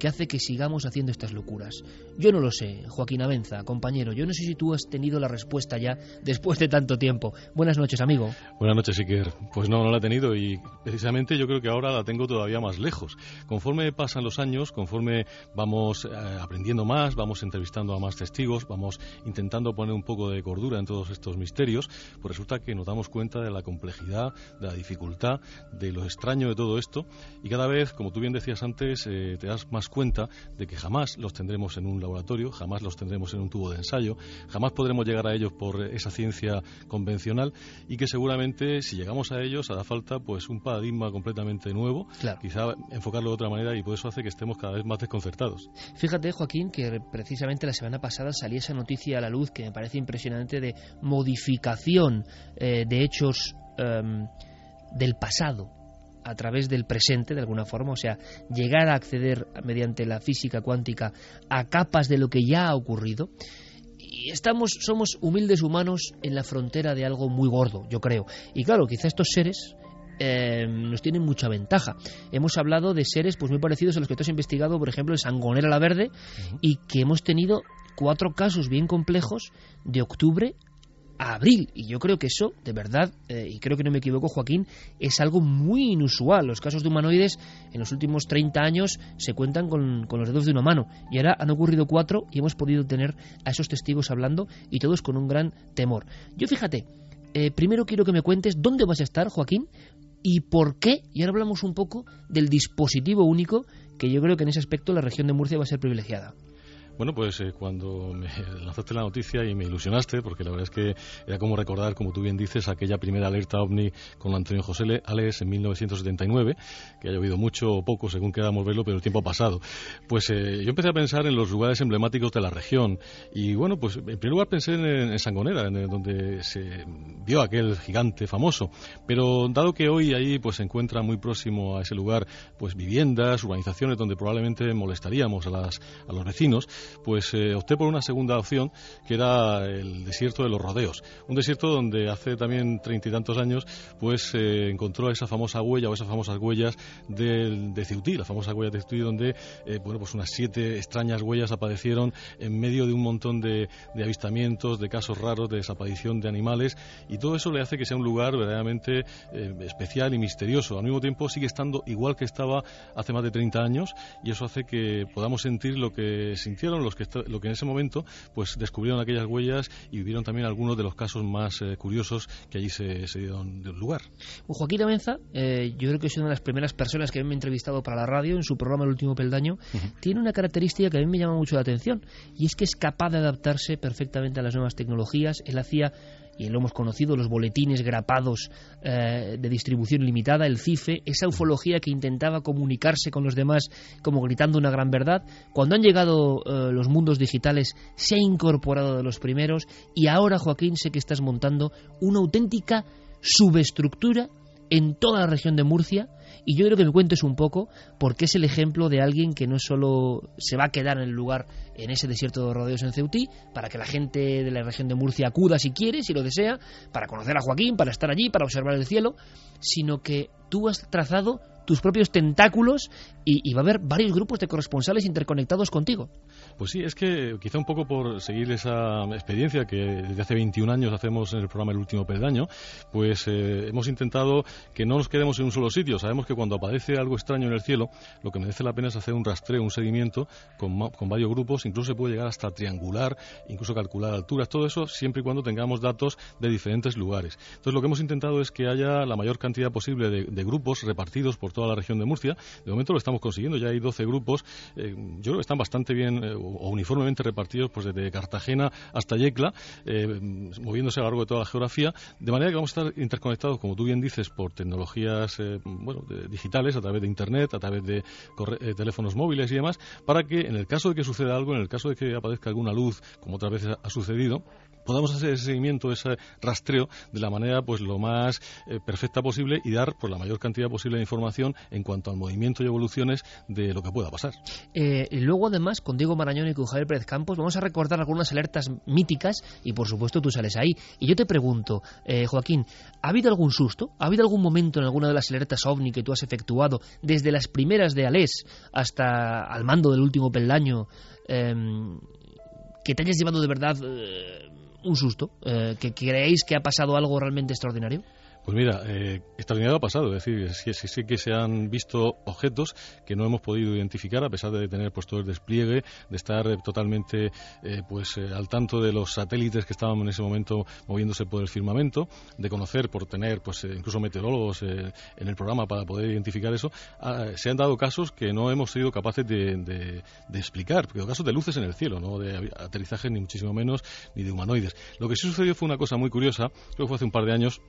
Que hace que sigamos haciendo estas locuras. Yo no lo sé, Joaquín Avenza, compañero. Yo no sé si tú has tenido la respuesta ya después de tanto tiempo. Buenas noches, amigo. Buenas noches, Iker. Pues no, no la he tenido y precisamente yo creo que ahora la tengo todavía más lejos. Conforme pasan los años, conforme vamos eh, aprendiendo más, vamos entrevistando a más testigos, vamos intentando poner un poco de cordura en todos estos misterios, pues resulta que nos damos cuenta de la complejidad, de la dificultad, de lo extraño de todo esto y cada vez, como tú bien decías antes, eh, te das más cuenta de que jamás los tendremos en un laboratorio, jamás los tendremos en un tubo de ensayo, jamás podremos llegar a ellos por esa ciencia convencional y que seguramente si llegamos a ellos hará falta pues un paradigma completamente nuevo, Claro. quizá enfocarlo de otra manera y por eso hace que estemos cada vez más desconcertados. Fíjate, Joaquín, que precisamente la semana pasada salía esa noticia a la luz que me parece impresionante de modificación eh, de hechos em, del pasado a través del presente, de alguna forma, o sea, llegar a acceder mediante la física cuántica a capas de lo que ya ha ocurrido. Y estamos, somos humildes humanos en la frontera de algo muy gordo, yo creo. Y claro, quizá estos seres eh, nos tienen mucha ventaja. Hemos hablado de seres pues muy parecidos a los que tú has investigado, por ejemplo, en Sangonera la Verde, y que hemos tenido cuatro casos bien complejos de octubre abril. Y yo creo que eso, de verdad, eh, y creo que no me equivoco, Joaquín, es algo muy inusual. Los casos de humanoides en los últimos 30 años se cuentan con, con los dedos de una mano. Y ahora han ocurrido cuatro y hemos podido tener a esos testigos hablando y todos con un gran temor. Yo fíjate, eh, primero quiero que me cuentes dónde vas a estar, Joaquín, y por qué, y ahora hablamos un poco del dispositivo único, que yo creo que en ese aspecto la región de Murcia va a ser privilegiada. Bueno, pues eh, cuando me lanzaste la noticia y me ilusionaste, porque la verdad es que era como recordar, como tú bien dices, aquella primera alerta ovni con Antonio José Le- en 1979, que ha llovido mucho o poco según queramos verlo, pero el tiempo ha pasado. Pues eh, yo empecé a pensar en los lugares emblemáticos de la región y bueno, pues en primer lugar pensé en, en Sangonera, en el- donde se vio aquel gigante famoso, pero dado que hoy ahí pues se encuentra muy próximo a ese lugar pues viviendas, urbanizaciones donde probablemente molestaríamos a, las, a los vecinos, pues eh, opté por una segunda opción, que era el desierto de los rodeos. Un desierto donde hace también treinta y tantos años, pues se encontró esa famosa huella o esas famosas huellas de, de Ceutí, la famosa huella de Ceutí, donde, eh, bueno, pues unas siete extrañas huellas aparecieron en medio de un montón de, de avistamientos, de casos raros, de desaparición de animales, y todo eso le hace que sea un lugar verdaderamente eh, especial y misterioso. Al mismo tiempo sigue estando igual que estaba hace más de 30 años y eso hace que podamos sentir lo que sintieron los que lo que en ese momento pues descubrieron aquellas huellas y vivieron también algunos de los casos más eh, curiosos que allí se, se dieron de lugar. Joaquín Amenza, eh, yo creo que es una de las primeras personas que me ha entrevistado para la radio en su programa El último peldaño, tiene una característica que a mí me llama mucho la atención y es que es capaz de adaptarse perfectamente a las nuevas tecnologías. Él hacía y lo hemos conocido, los boletines grapados eh, de distribución limitada, el CIFE, esa ufología que intentaba comunicarse con los demás como gritando una gran verdad. Cuando han llegado eh, los mundos digitales, se ha incorporado de los primeros y ahora, Joaquín, sé que estás montando una auténtica subestructura en toda la región de Murcia y yo quiero que me cuentes un poco porque es el ejemplo de alguien que no solo se va a quedar en el lugar, en ese desierto de rodeos en Ceutí, para que la gente de la región de Murcia acuda si quiere, si lo desea, para conocer a Joaquín, para estar allí, para observar el cielo, sino que tú has trazado tus propios tentáculos y, va a haber varios grupos de corresponsales interconectados contigo. Pues sí, es que quizá un poco por seguir esa experiencia que desde hace 21 años hacemos en el programa El Último Peldaño, pues eh, hemos intentado que no nos quedemos en un solo sitio. Sabemos que cuando aparece algo extraño en el cielo, lo que merece la pena es hacer un rastreo, un seguimiento con, con varios grupos, incluso se puede llegar hasta triangular, incluso calcular alturas, todo eso siempre y cuando tengamos datos de diferentes lugares. Entonces lo que hemos intentado es que haya la mayor cantidad posible de, grupos repartidos por toda la región de Murcia. De momento lo estamos consiguiendo, ya hay 12 grupos, eh, yo creo que están bastante bien eh, o uniformemente repartidos pues desde Cartagena hasta Yecla, eh, moviéndose a lo largo de toda la geografía, de manera que vamos a estar interconectados, como tú bien dices, por tecnologías bueno, digitales, a través de Internet, a través de teléfonos móviles y demás, para que en el caso de que suceda algo, en el caso de que aparezca alguna luz, como otras veces ha sucedido, podamos hacer ese seguimiento, ese rastreo de la manera pues lo más perfecta posible y dar pues la mayor cantidad posible de información en cuanto al movimiento y evoluciones de lo que pueda pasar. Eh, y luego además con Diego Marañón y con Javier Pérez Campos vamos a recordar algunas alertas míticas y por supuesto tú sales ahí. Y yo te pregunto, eh, Joaquín, ¿ha habido algún susto? ¿Ha habido algún momento en alguna de las alertas OVNI que tú has efectuado desde las primeras de Alés hasta al mando del último peldaño em, que te hayas llevado de verdad un susto? Eh, ¿Que creéis que ha pasado algo realmente extraordinario? Pues mira, eh, extraordinario ha pasado, es decir, sí, sí, que se han visto objetos que no hemos podido identificar a pesar de tener pues todo el despliegue, de estar eh, totalmente eh, pues eh, al tanto de los satélites que estaban en ese momento moviéndose por el firmamento, de conocer por tener pues incluso meteorólogos en el programa para poder identificar eso, ah, se han dado casos que no hemos sido capaces de, de, de explicar, porque casos de luces en el cielo, no de aterrizaje ni muchísimo menos ni de humanoides. Lo que sí sucedió fue una cosa muy curiosa, creo que fue hace un par de años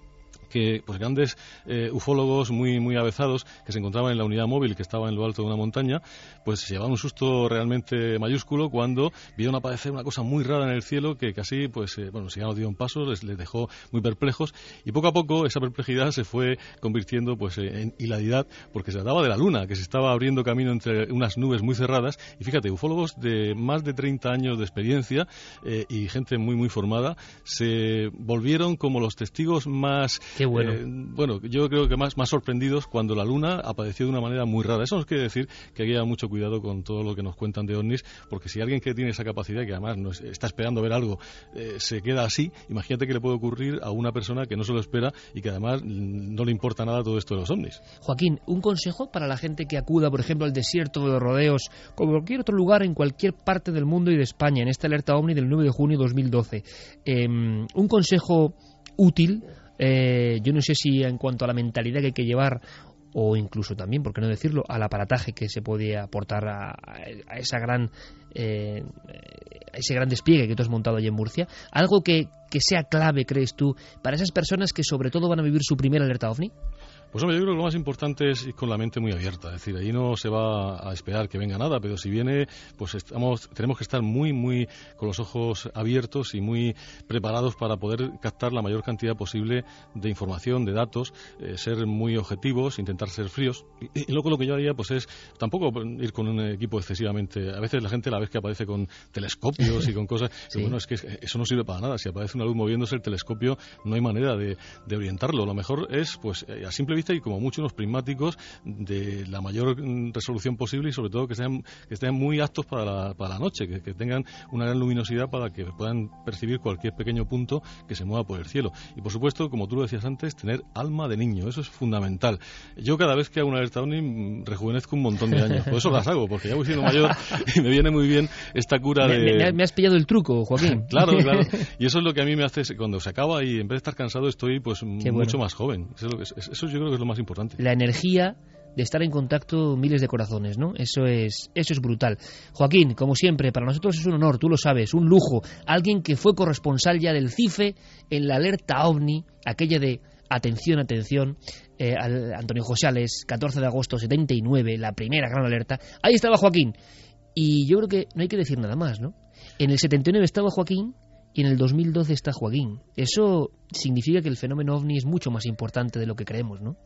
que pues grandes eh, ufólogos muy muy avezados que se encontraban en la unidad móvil que estaba en lo alto de una montaña pues se llevaban un susto realmente mayúsculo cuando vieron aparecer una cosa muy rara en el cielo que casi pues eh, bueno si ya nos dieron pasos les, les, dejó muy perplejos y poco a poco esa perplejidad se fue convirtiendo pues en hilaridad porque se trataba de la luna que se estaba abriendo camino entre unas nubes muy cerradas y fíjate ufólogos de más de 30 años de experiencia eh, y gente muy muy formada se volvieron como los testigos más bueno. Eh, bueno, yo creo que más, más sorprendidos cuando la luna apareció de una manera muy rara. Eso nos quiere decir que hay que mucho cuidado con todo lo que nos cuentan de ovnis, porque si alguien que tiene esa capacidad, que además está esperando ver algo, eh, se queda así, imagínate que le puede ocurrir a una persona que no se lo espera y que además no le importa nada todo esto de los ovnis. Joaquín, un consejo para la gente que acuda, por ejemplo, al desierto de los rodeos, como cualquier otro lugar en cualquier parte del mundo y de España, en esta alerta ovni del 9 de junio de 2012. Em, un consejo útil eh, yo no sé si en cuanto a la mentalidad que hay que llevar o incluso también, por qué no decirlo, al aparataje que se puede aportar a, esa gran eh, a ese gran despliegue que tú has montado allí en Murcia, algo que, que sea clave, crees tú, para esas personas que sobre todo van a vivir su primera alerta ovni? Pues hombre, yo creo que lo más importante es ir con la mente muy abierta, es decir, ahí no se va a esperar que venga nada, pero si viene, pues estamos, tenemos que estar muy, muy con los ojos abiertos y muy preparados para poder captar la mayor cantidad posible de información, de datos, eh, ser muy objetivos, intentar ser fríos. Y, luego lo que yo haría, pues es tampoco ir con un equipo excesivamente. A veces la gente la vez que aparece con telescopios y con cosas, bueno, es que eso no sirve para nada. Si aparece una luz moviéndose el telescopio, no hay manera de, de orientarlo. Lo mejor es, pues, eh, a simple y como mucho unos prismáticos de la mayor resolución posible y sobre todo que sean, que estén muy aptos para la, para la noche, que, tengan una gran luminosidad para que puedan percibir cualquier pequeño punto que se mueva por el cielo. Y por supuesto, como tú lo decías antes, tener alma de niño, eso es fundamental. Yo cada vez que hago una alerta OVNI rejuvenezco un montón de años, por eso las hago, porque ya voy siendo mayor y me viene muy bien esta cura de... Me, has pillado el truco, Joaquín. claro, claro. Y eso es lo que a mí me hace, cuando se acaba y en vez de estar cansado estoy pues mucho más joven. Eso, eso yo creo es lo más importante. La energía de estar en contacto miles de corazones, ¿no? Eso es, eso es brutal. Joaquín, como siempre, para nosotros es un honor, tú lo sabes, un lujo. Alguien que fue corresponsal ya del CIFE en la alerta OVNI, aquella de atención, atención, eh, Antonio Josales, 14 de agosto 79, la primera gran alerta. Ahí estaba Joaquín. Y yo creo que no hay que decir nada más, ¿no? En el 79 estaba Joaquín y en el 2012 está Joaquín. Eso significa que el fenómeno ovni es mucho más importante de lo que creemos, ¿no?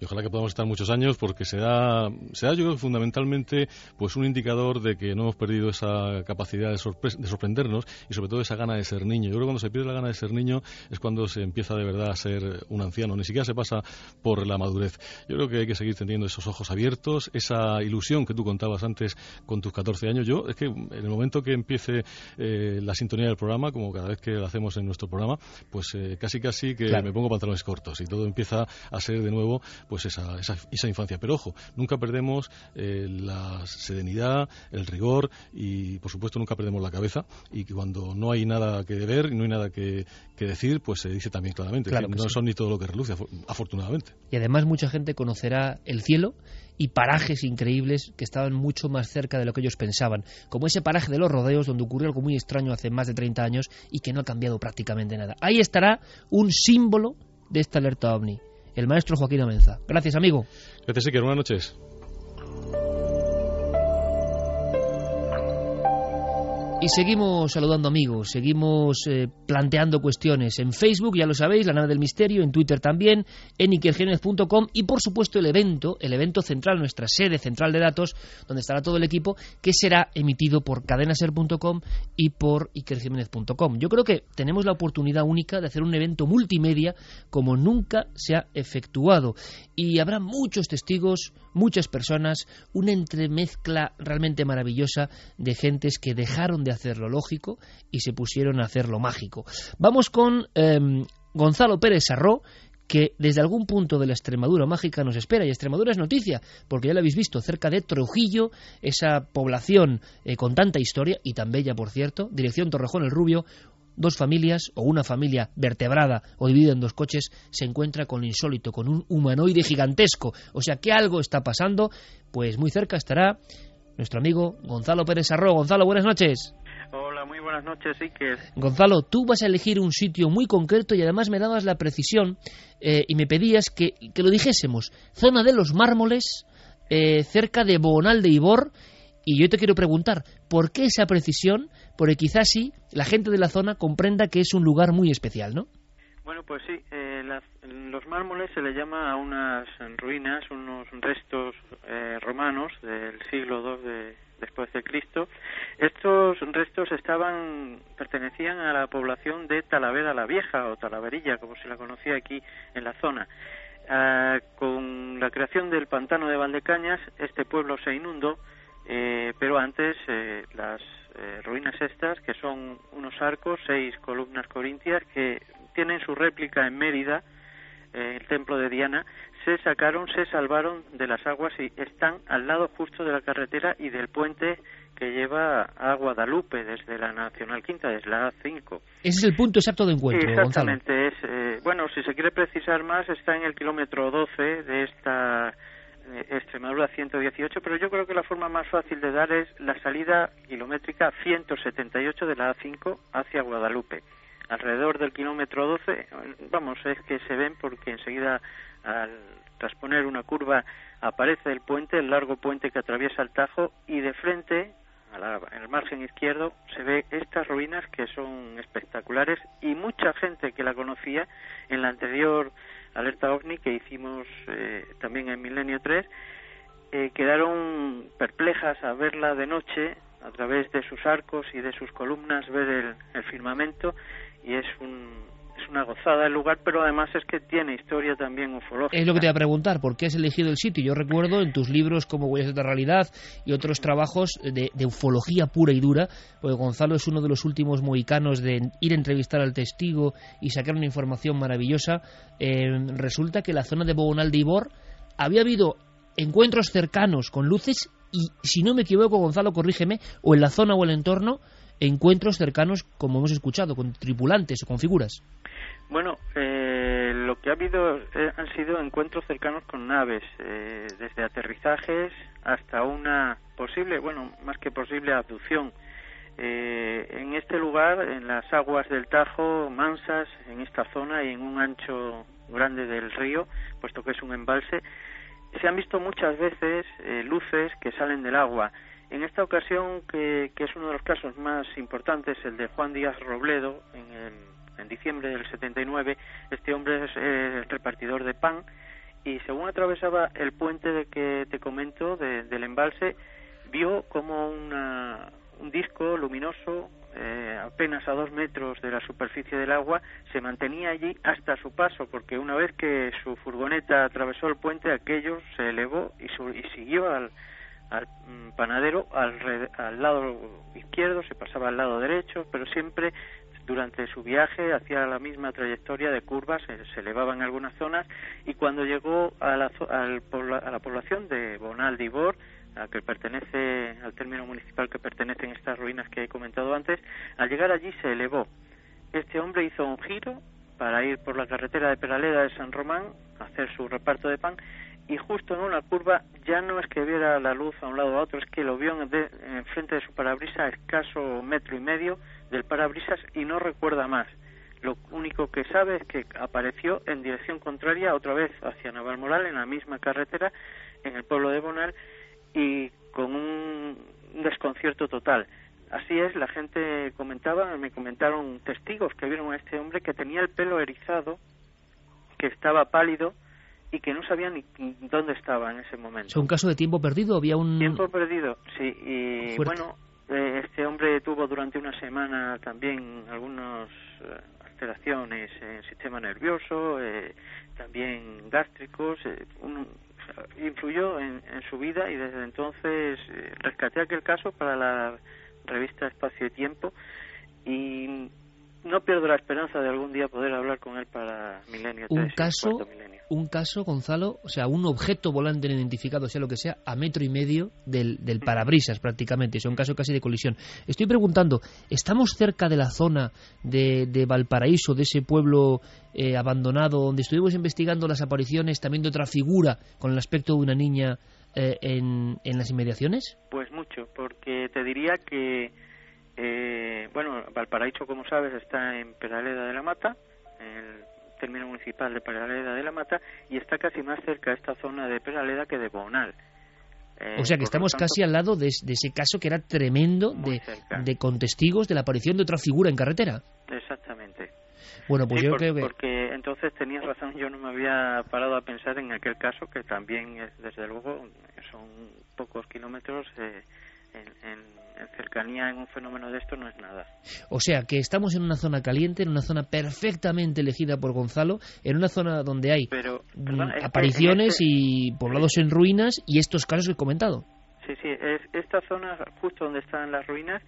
Y ojalá que podamos estar muchos años porque se da, se da yo creo fundamentalmente pues un indicador de que no hemos perdido esa capacidad de, de, sorprendernos y sobre todo esa gana de ser niño. Yo creo que cuando se pierde la gana de ser niño es cuando se empieza de verdad a ser un anciano, ni siquiera se pasa por la madurez. Yo creo que hay que seguir teniendo esos ojos abiertos, esa ilusión que tú contabas antes con tus 14 años. Yo es que en el momento que empiece eh, la sintonía del programa, como cada vez que lo hacemos en nuestro programa, pues eh, casi casi que me pongo pantalones cortos y todo empieza a ser de nuevo pues esa, esa, infancia. Pero ojo, nunca perdemos eh, la serenidad, el rigor y por supuesto nunca perdemos la cabeza y cuando no hay nada que ver y no hay nada que, decir, pues se dice también claramente. no son ni todo lo que reluce, afortunadamente. Y además mucha gente conocerá el cielo y parajes increíbles que estaban mucho más cerca de lo que ellos pensaban, como ese paraje de los rodeos donde ocurrió algo muy extraño hace más de 30 años y que no ha cambiado prácticamente nada. Ahí estará un símbolo de esta alerta ovni el maestro Joaquín Amenza. Gracias, amigo. Gracias, Iker. Buenas noches. Y seguimos saludando amigos, seguimos eh, planteando cuestiones en Facebook, ya lo sabéis, la nave del misterio, en Twitter también, en ikergenes.com y por supuesto el evento, el evento central, nuestra sede central de datos, donde estará todo el equipo, que será emitido por cadenaser.com y por ikergenes.com. Yo creo que tenemos la oportunidad única de hacer un evento multimedia como nunca se ha efectuado y habrá muchos testigos, muchas personas, una entremezcla realmente maravillosa de gentes que dejaron de hacer lo lógico y se pusieron a hacer lo mágico. Vamos con em, Gonzalo Pérez Sarró, que desde algún punto de la Extremadura mágica nos espera. Y Extremadura es noticia, porque ya lo habéis visto, cerca de Trujillo, esa población eh, con tanta historia, y tan bella, por cierto, dirección Torrejón el Rubio, dos familias o una familia vertebrada o dividida en dos coches se encuentra con lo insólito, con un humanoide gigantesco. O sea que algo está pasando, pues muy cerca estará nuestro amigo Gonzalo Pérez Arro. Gonzalo, buenas noches. Hola, muy buenas noches, Iker. Gonzalo, tú vas a elegir un sitio muy concreto y además me dabas la precisión eh, y me pedías que, que, lo dijésemos. Zona de los mármoles, eh, cerca de Bonal de Ibor. Y yo te quiero preguntar, ¿por qué esa precisión? Porque quizás sí, la gente de la zona comprenda que es un lugar muy especial, ¿no? Bueno, pues sí, eh, los mármoles se le llama a unas ruinas, unos restos eh, romanos del siglo II de, después de Cristo. Estos restos estaban pertenecían a la población de Talavera la Vieja o Talaverilla, como se la conocía aquí en la zona. Ah, con la creación del pantano de Valdecañas, este pueblo se inundó, eh, pero antes las ruinas estas, que son unos arcos, seis columnas corintias, que tienen su réplica en Mérida, eh, el templo de Diana, se sacaron, se salvaron de las aguas y están al lado justo de la carretera y del puente que lleva a Guadalupe desde la Nacional Quinta, desde la A5. Ese es el punto exacto de encuentro. Exactamente. Es, eh, bueno, si se quiere precisar más, está en el kilómetro 12 de esta eh, Extremadura 118, pero yo creo que la forma más fácil de dar es la salida kilométrica 178 de la A5 hacia Guadalupe alrededor del kilómetro 12, vamos, es que se ven porque enseguida al tras poner una curva aparece el puente, el largo puente que atraviesa el Tajo y de frente, en el margen izquierdo, se ve estas ruinas que son espectaculares y mucha gente que la conocía en la anterior alerta ovni que hicimos eh, también en Milenio 3 eh, quedaron perplejas a verla de noche a través de sus arcos y de sus columnas ver el, firmamento y es un, es una gozada el lugar, pero además es que tiene historia también ufológica. Es lo que te iba a preguntar, ¿por qué has elegido el sitio? Yo recuerdo en tus libros como Huellas de la Realidad y otros trabajos de, ufología pura y dura, porque Gonzalo es uno de los últimos mohicanos de ir a entrevistar al testigo y sacar una información maravillosa. Eh, resulta que la zona de Bogonal de Ibor había habido encuentros cercanos con luces y, si no me equivoco, Gonzalo, corrígeme, o en la zona o el entorno, encuentros cercanos, como hemos escuchado, con tripulantes o con figuras. Bueno, eh, lo que ha habido eh, han sido encuentros cercanos con naves, eh, desde aterrizajes hasta una posible, bueno, más que posible abducción. en este lugar, en las aguas del Tajo, mansas, en esta zona y en un ancho grande del río, puesto que es un embalse, se han visto muchas veces eh, luces que salen del agua. En esta ocasión, que, que, es uno de los casos más importantes, el de Juan Díaz Robledo, en, en diciembre del 79, este hombre es eh, repartidor de pan y según atravesaba el puente de que te comento del embalse, vio como un disco luminoso eh, apenas a dos metros de la superficie del agua, se mantenía allí hasta su paso, porque una vez que su furgoneta atravesó el puente, aquello se elevó y, siguió al, mm, panadero al, al, lado izquierdo, se pasaba al lado derecho, pero siempre durante su viaje hacía la misma trayectoria de curvas, se, elevaba en algunas zonas y cuando llegó a la, a la población de Bonal a que pertenece al término municipal que pertenecen estas ruinas que he comentado antes, al llegar allí se elevó. Este hombre hizo un giro para ir por la carretera de Peraleda de San Román hacer su reparto de pan y justo en una curva ya no es que viera la luz a un lado o a otro, es que lo vio en, en frente de su parabrisas a escaso metro y medio del parabrisas y no recuerda más. Lo único que sabe es que apareció en dirección contraria otra vez hacia Navalmoral en la misma carretera en el pueblo de Bonal y con un desconcierto total. Así es, la gente comentaba, me comentaron testigos que vieron a este hombre que tenía el pelo erizado, que estaba pálido y que no sabía ni dónde estaba en ese momento. ¿Es un caso de tiempo perdido? ¿Había un...? Tiempo perdido, sí. Y bueno, eh, este hombre tuvo durante una semana también algunas eh, alteraciones en el sistema nervioso, eh, también gástricos, un, influyó en, su vida y desde entonces eh, rescaté aquel caso para la revista Espacio y Tiempo y no pierdo la esperanza de algún día poder hablar con él para Milenio 3. Un caso, un caso, Gonzalo, o sea, un objeto volante identificado, sea lo que sea, a metro y medio del, del parabrisas prácticamente, es un caso casi de colisión. Estoy preguntando, ¿estamos cerca de la zona de, de Valparaíso, de ese pueblo eh, abandonado, donde estuvimos investigando las apariciones también de otra figura con el aspecto de una niña eh, en, en las inmediaciones? Pues mucho, porque te diría que eh, bueno, Valparaíso, como sabes, está en Peraleda de la Mata, en el término municipal de Peraleda de la Mata, y está casi más cerca esta zona de Peraleda que de Bonal. Eh, o sea que estamos casi al lado de, ese caso que era tremendo de, de, con testigos de la aparición de otra figura en carretera. Exactamente. Bueno, pues yo creo que... Porque entonces tenías razón, yo no me había parado a pensar en aquel caso que también, desde luego, son pocos kilómetros eh, en en cercanía en un fenómeno de esto no es nada. O sea, que estamos en una zona caliente, en una zona perfectamente elegida por Gonzalo, en una zona donde hay mm, apariciones este y poblados en ruinas y estos casos que he comentado. Sí, sí, es, esta zona justo donde están las ruinas,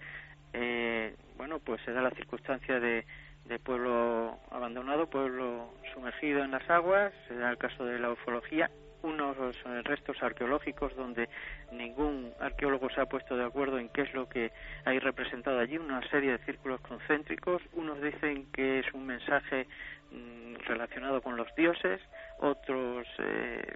eh, bueno, pues se da la circunstancia de, de pueblo abandonado, pueblo sumergido en las aguas, se da el caso de la ufología unos eh, restos arqueológicos donde ningún arqueólogo se ha puesto de acuerdo en qué es lo que hay representado allí, una serie de círculos concéntricos, unos dicen que es un mensaje mm, relacionado con los dioses, otros eh,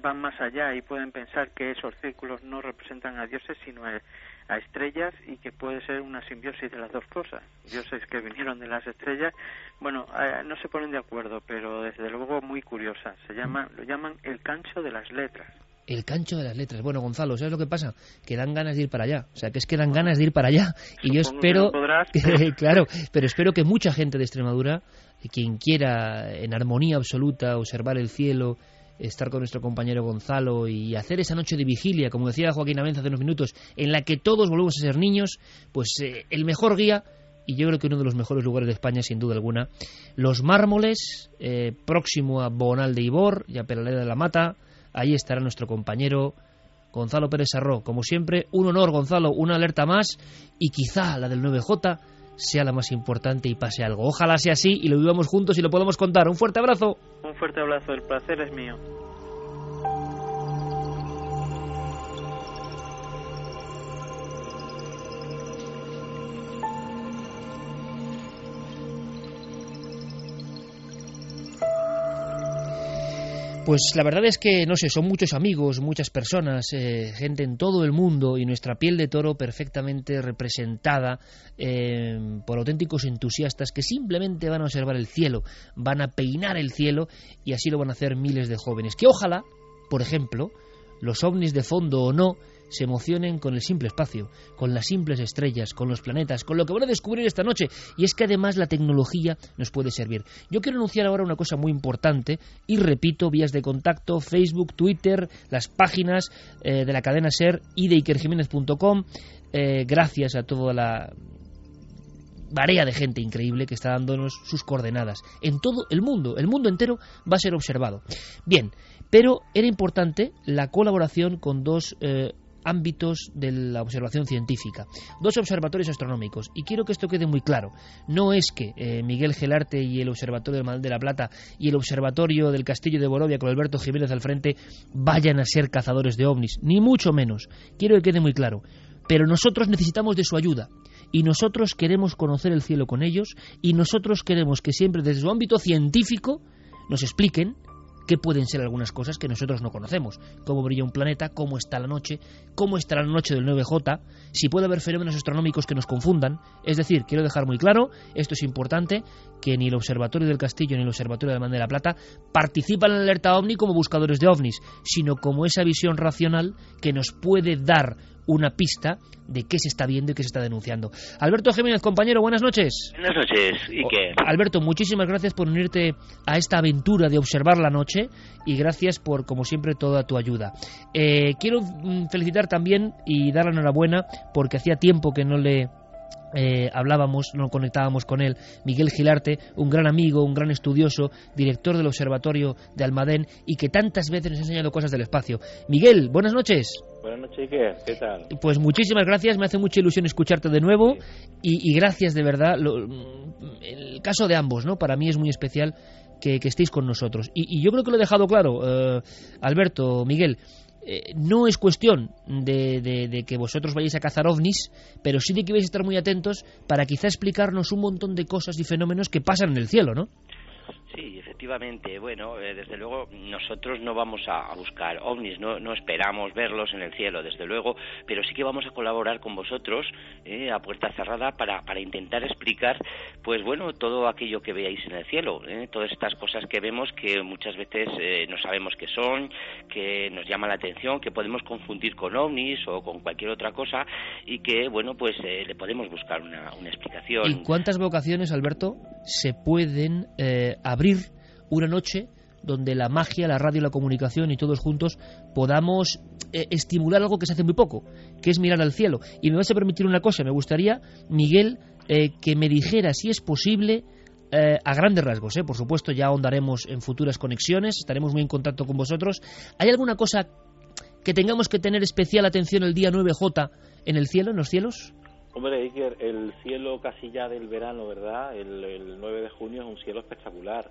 van más allá y pueden pensar que esos círculos no representan a dioses sino a, estrellas y que puede ser una simbiosis de las dos cosas. Dioses que vinieron de las estrellas, bueno, eh, no se ponen de acuerdo, pero desde luego muy curiosas. Se llama, lo llaman el cancho de las letras el cancho de las letras. Bueno, Gonzalo, ¿sabes lo que pasa? Que dan ganas de ir para allá. O sea, que es que dan ganas de ir para allá. Y yo espero, claro, pero espero que mucha gente de Extremadura, quien quiera en armonía absoluta observar el cielo, estar con nuestro compañero Gonzalo y hacer esa noche de vigilia, como decía Joaquín Amenza hace unos minutos, en la que todos volvemos a ser niños, pues eh, el mejor guía y yo creo que uno de los mejores lugares de España, sin duda alguna. Los Mármoles, eh, próximo a Bonal de Ibor y a Peraleda de la Mata, Ahí estará nuestro compañero Gonzalo Pérez Sarró. Como siempre, un honor, Gonzalo, una alerta más y quizá la del 9J sea la más importante y pase algo. Ojalá sea así y lo vivamos juntos y lo podamos contar. Un fuerte abrazo. Un fuerte abrazo, el placer es mío. Pues la verdad es que, no sé, son muchos amigos, muchas personas, eh, gente en todo el mundo y nuestra piel de toro perfectamente representada eh, por auténticos entusiastas que simplemente van a observar el cielo, van a peinar el cielo y así lo van a hacer miles de jóvenes. Que ojalá, por ejemplo, los ovnis de fondo o no, se emocionen con el simple espacio, con las simples estrellas, con los planetas, con lo que van a descubrir esta noche. Y es que además la tecnología nos puede servir. Yo quiero anunciar ahora una cosa muy importante y repito, vías de contacto, Facebook, Twitter, las páginas eh, de la cadena SER y de ikerjiménez.com. Eh, gracias a toda la marea de gente increíble que está dándonos sus coordenadas en todo el mundo. El mundo entero va a ser observado. Bien, pero era importante la colaboración con dos eh, ámbitos de la observación científica. Dos observatorios astronómicos. Y quiero que esto quede muy claro. No es que eh, Miguel Gelarte y el Observatorio del Mar de la Plata y el Observatorio del Castillo de Borovia con Alberto Jiménez al frente vayan a ser cazadores de ovnis. Ni mucho menos. Quiero que quede muy claro. Pero nosotros necesitamos de su ayuda. Y nosotros queremos conocer el cielo con ellos. Y nosotros queremos que siempre desde su ámbito científico nos expliquen qué pueden ser algunas cosas que nosotros no conocemos. Cómo brilla un planeta, cómo está la noche, cómo estará la noche del 9J, si puede haber fenómenos astronómicos que nos confundan. Es decir, quiero dejar muy claro, esto es importante, que ni el Observatorio del Castillo ni el Observatorio de la de la Plata participan en la alerta ovni como buscadores de ovnis, sino como esa visión racional que nos puede dar una pista de qué se está viendo y qué se está denunciando. Alberto Jiménez, compañero, buenas noches. Buenas noches, ¿y qué? Alberto, muchísimas gracias por unirte a esta aventura de observar la noche y gracias por, como siempre, toda tu ayuda. Eh, quiero mm, felicitar también y dar la enhorabuena porque hacía tiempo que no le eh, hablábamos, no conectábamos con él, Miguel Gilarte, un gran amigo, un gran estudioso, director del Observatorio de Almadén y que tantas veces nos ha enseñado cosas del espacio. Miguel, buenas noches. Buenas noches, ¿qué tal? Pues muchísimas gracias, me hace mucha ilusión escucharte de nuevo y, gracias de verdad. el caso de ambos, ¿no? Para mí es muy especial que, estéis con nosotros. Y, yo creo que lo he dejado claro, eh, Alberto, Miguel. Eh, no es cuestión de, de, que vosotros vayáis a cazar ovnis, pero sí de que vais a estar muy atentos para quizá explicarnos un montón de cosas y fenómenos que pasan en el cielo, ¿no? Sí, efectivamente. Bueno, eh, desde luego nosotros no vamos a, buscar ovnis, no, no, esperamos verlos en el cielo, desde luego, pero sí que vamos a colaborar con vosotros eh, a puerta cerrada para, para intentar explicar, pues bueno, todo aquello que veáis en el cielo, eh, todas estas cosas que vemos que muchas veces no sabemos qué son, que nos llama la atención, que podemos confundir con ovnis o con cualquier otra cosa y que, bueno, pues le podemos buscar una, una explicación. ¿Y cuántas vocaciones, Alberto, se pueden abrir una noche donde la magia, la radio, la comunicación y todos juntos podamos eh, estimular algo que se hace muy poco, que es mirar al cielo. Y me vas a permitir una cosa, me gustaría, Miguel, eh, que me dijera si es posible, eh, a grandes rasgos, por supuesto ya ahondaremos en futuras conexiones, estaremos muy en contacto con vosotros. ¿Hay alguna cosa que tengamos que tener especial atención el día 9J en el cielo, en los cielos? Hombre, Iker, el cielo casi ya del verano, ¿verdad? El, el 9 de junio es un cielo espectacular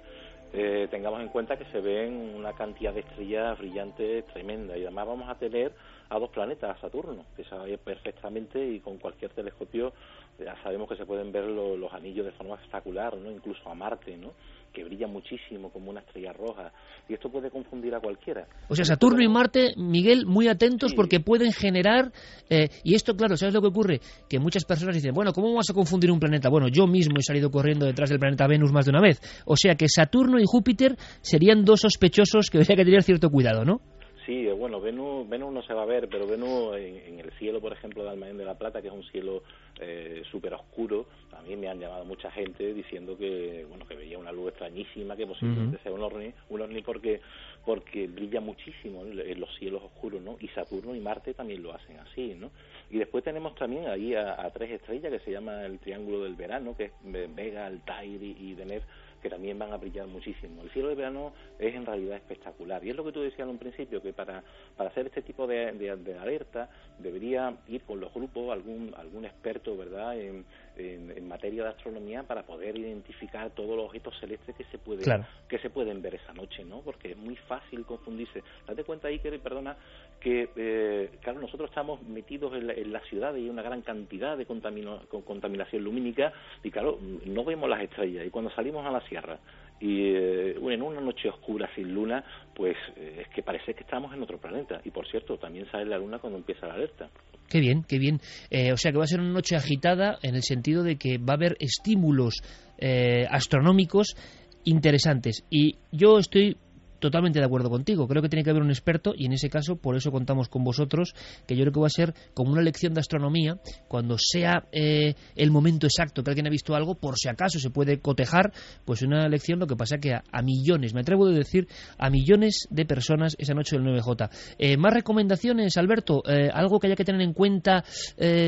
eh, tengamos en cuenta que se ven una cantidad de estrellas brillantes tremenda y además vamos a tener a dos planetas, a Saturno, que se ve perfectamente y con cualquier telescopio ya sabemos que se pueden ver los anillos de forma espectacular, ¿no? Incluso a Marte, ¿no? Que brilla muchísimo como una estrella roja y esto puede confundir a cualquiera. O sea, Saturno y Marte, Miguel, muy atentos porque pueden generar eh, y esto, claro, ¿sabes lo que ocurre? Que muchas personas dicen, bueno, ¿cómo vamos a confundir un planeta? Bueno, yo mismo he salido corriendo detrás del planeta Venus más de una vez. O sea que Saturno y Júpiter serían dos sospechosos que habría que tener cierto cuidado, ¿no? Sí, eh, bueno, Venus, Venus no se va a ver, pero Venus en, el cielo, por ejemplo, de Almaén de la Plata, que es un cielo eh, súper oscuro, a mí me han llamado mucha gente diciendo que, bueno, que veía una luz extrañísima, que posiblemente sea un ovni, un ovni porque, porque brilla muchísimo en los cielos oscuros, ¿no? Y Saturno y Marte también lo hacen así, ¿no? Y después tenemos también ahí a, tres estrellas que se llama el Triángulo del Verano, que es Vega, Altair y, y Deneb, que también van a brillar muchísimo. El cielo de verano es en realidad espectacular y es lo que tú decías en un principio, que para, para hacer este tipo de, de, alerta debería ir con los grupos algún, algún experto verdad en, en, materia de astronomía para poder identificar todos los objetos celestes que se pueden que se pueden ver esa noche, ¿no? Porque es muy fácil confundirse. Date cuenta ahí que perdona que eh, claro nosotros estamos metidos en la, en la, ciudad y hay una gran cantidad de contaminación lumínica y claro no vemos las estrellas y cuando salimos a la sierra y eh, en una noche oscura sin luna pues eh, es que parece que estamos en otro planeta y por cierto también sale la luna cuando empieza la alerta Qué bien, qué bien. Eh, o sea que va a ser una noche agitada en el sentido de que va a haber estímulos eh, astronómicos interesantes. Y yo estoy totalmente de acuerdo contigo. Creo que tiene que haber un experto y en ese caso por eso contamos con vosotros, que yo creo que va a ser como una lección de astronomía cuando sea eh, el momento exacto que alguien ha visto algo, por si acaso se puede cotejar, pues una lección lo que pasa que a, millones, me atrevo a decir, a millones de personas esa noche del 9J. Eh, más recomendaciones, Alberto, eh, algo que haya que tener en cuenta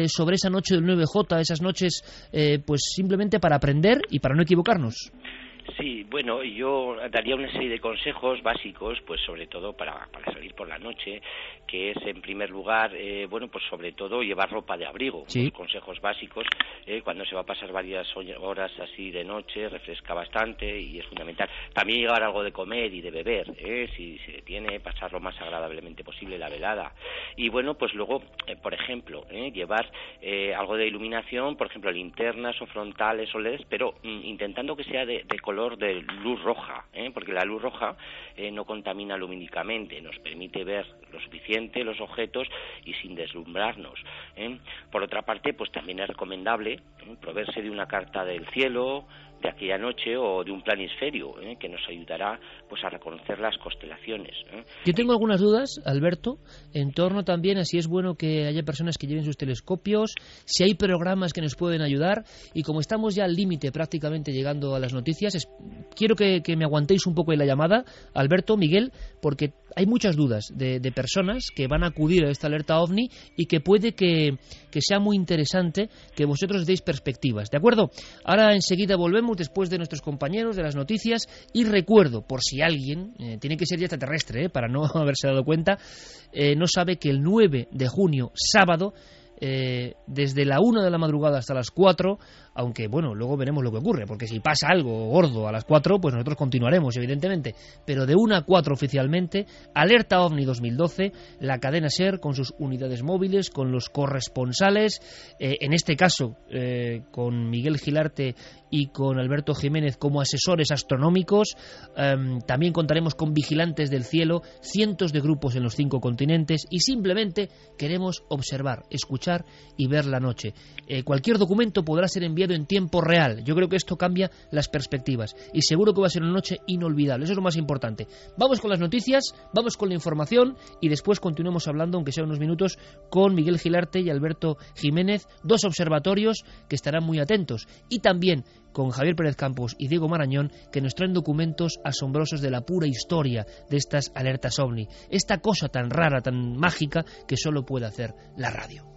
sobre esa noche del 9J, esas noches, pues simplemente para aprender y para no equivocarnos. Sí, bueno, yo daría una serie de consejos básicos, pues sobre todo para, para salir por la noche, que es en primer lugar, eh, bueno, pues sobre todo llevar ropa de abrigo. Sí. consejos básicos, eh, cuando se va a pasar varias horas así de noche, refresca bastante y es fundamental. También llevar algo de comer y de beber, eh, si se tiene, pasar lo más agradablemente posible la velada. Y bueno, pues luego, eh, por ejemplo, eh, llevar eh, algo de iluminación, por ejemplo, linternas o frontales o LEDs, pero mm, intentando que sea de, de color de luz roja, ¿eh? porque la luz roja eh, no contamina lumínicamente, nos permite ver lo suficiente los objetos y sin deslumbrarnos. ¿eh? Por otra parte, pues también es recomendable proveerse de una carta del cielo, de aquella noche o de un planisferio ¿eh? que nos ayudará pues a reconocer las constelaciones. ¿eh? Yo tengo algunas dudas, Alberto, en torno también a si es bueno que haya personas que lleven sus telescopios, si hay programas que nos pueden ayudar y como estamos ya al límite prácticamente llegando a las noticias, quiero que, que, me aguantéis un poco en la llamada, Alberto, Miguel, porque hay muchas dudas de, de, personas que van a acudir a esta alerta OVNI y que puede que, que sea muy interesante que vosotros deis perspectivas, ¿de acuerdo? Ahora enseguida volvemos después de nuestros compañeros, de las noticias, y recuerdo, por si alguien, eh, tiene que ser ya extraterrestre, eh, para no haberse dado cuenta, eh, no sabe que el 9 de junio, sábado, desde la 1 de la madrugada hasta las 4 aunque bueno, luego veremos lo que ocurre, porque si pasa algo gordo a las 4, pues nosotros continuaremos, evidentemente, pero de 1 a 4 oficialmente, Alerta OVNI 2012, la cadena SER con sus unidades móviles, con los corresponsales, eh, en este caso eh, con Miguel Gilarte y con Alberto Jiménez como asesores astronómicos, em, también contaremos con vigilantes del cielo, cientos de grupos en los cinco continentes y simplemente queremos observar, escuchar y ver la noche. Eh, cualquier documento podrá ser enviado en tiempo real. Yo creo que esto cambia las perspectivas y seguro que va a ser una noche inolvidable. Eso es lo más importante. Vamos con las noticias, vamos con la información y después continuemos hablando, aunque sea unos minutos, con Miguel Gilarte y Alberto Jiménez, dos observatorios que estarán muy atentos y también con Javier Pérez Campos y Diego Marañón que nos traen documentos asombrosos de la pura historia de estas alertas ovni. Esta cosa tan rara, tan mágica que solo puede hacer la radio.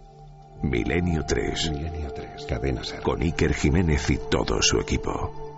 Milenio 3. Milenio 3. Cadena Con Iker Jiménez y todo su equipo.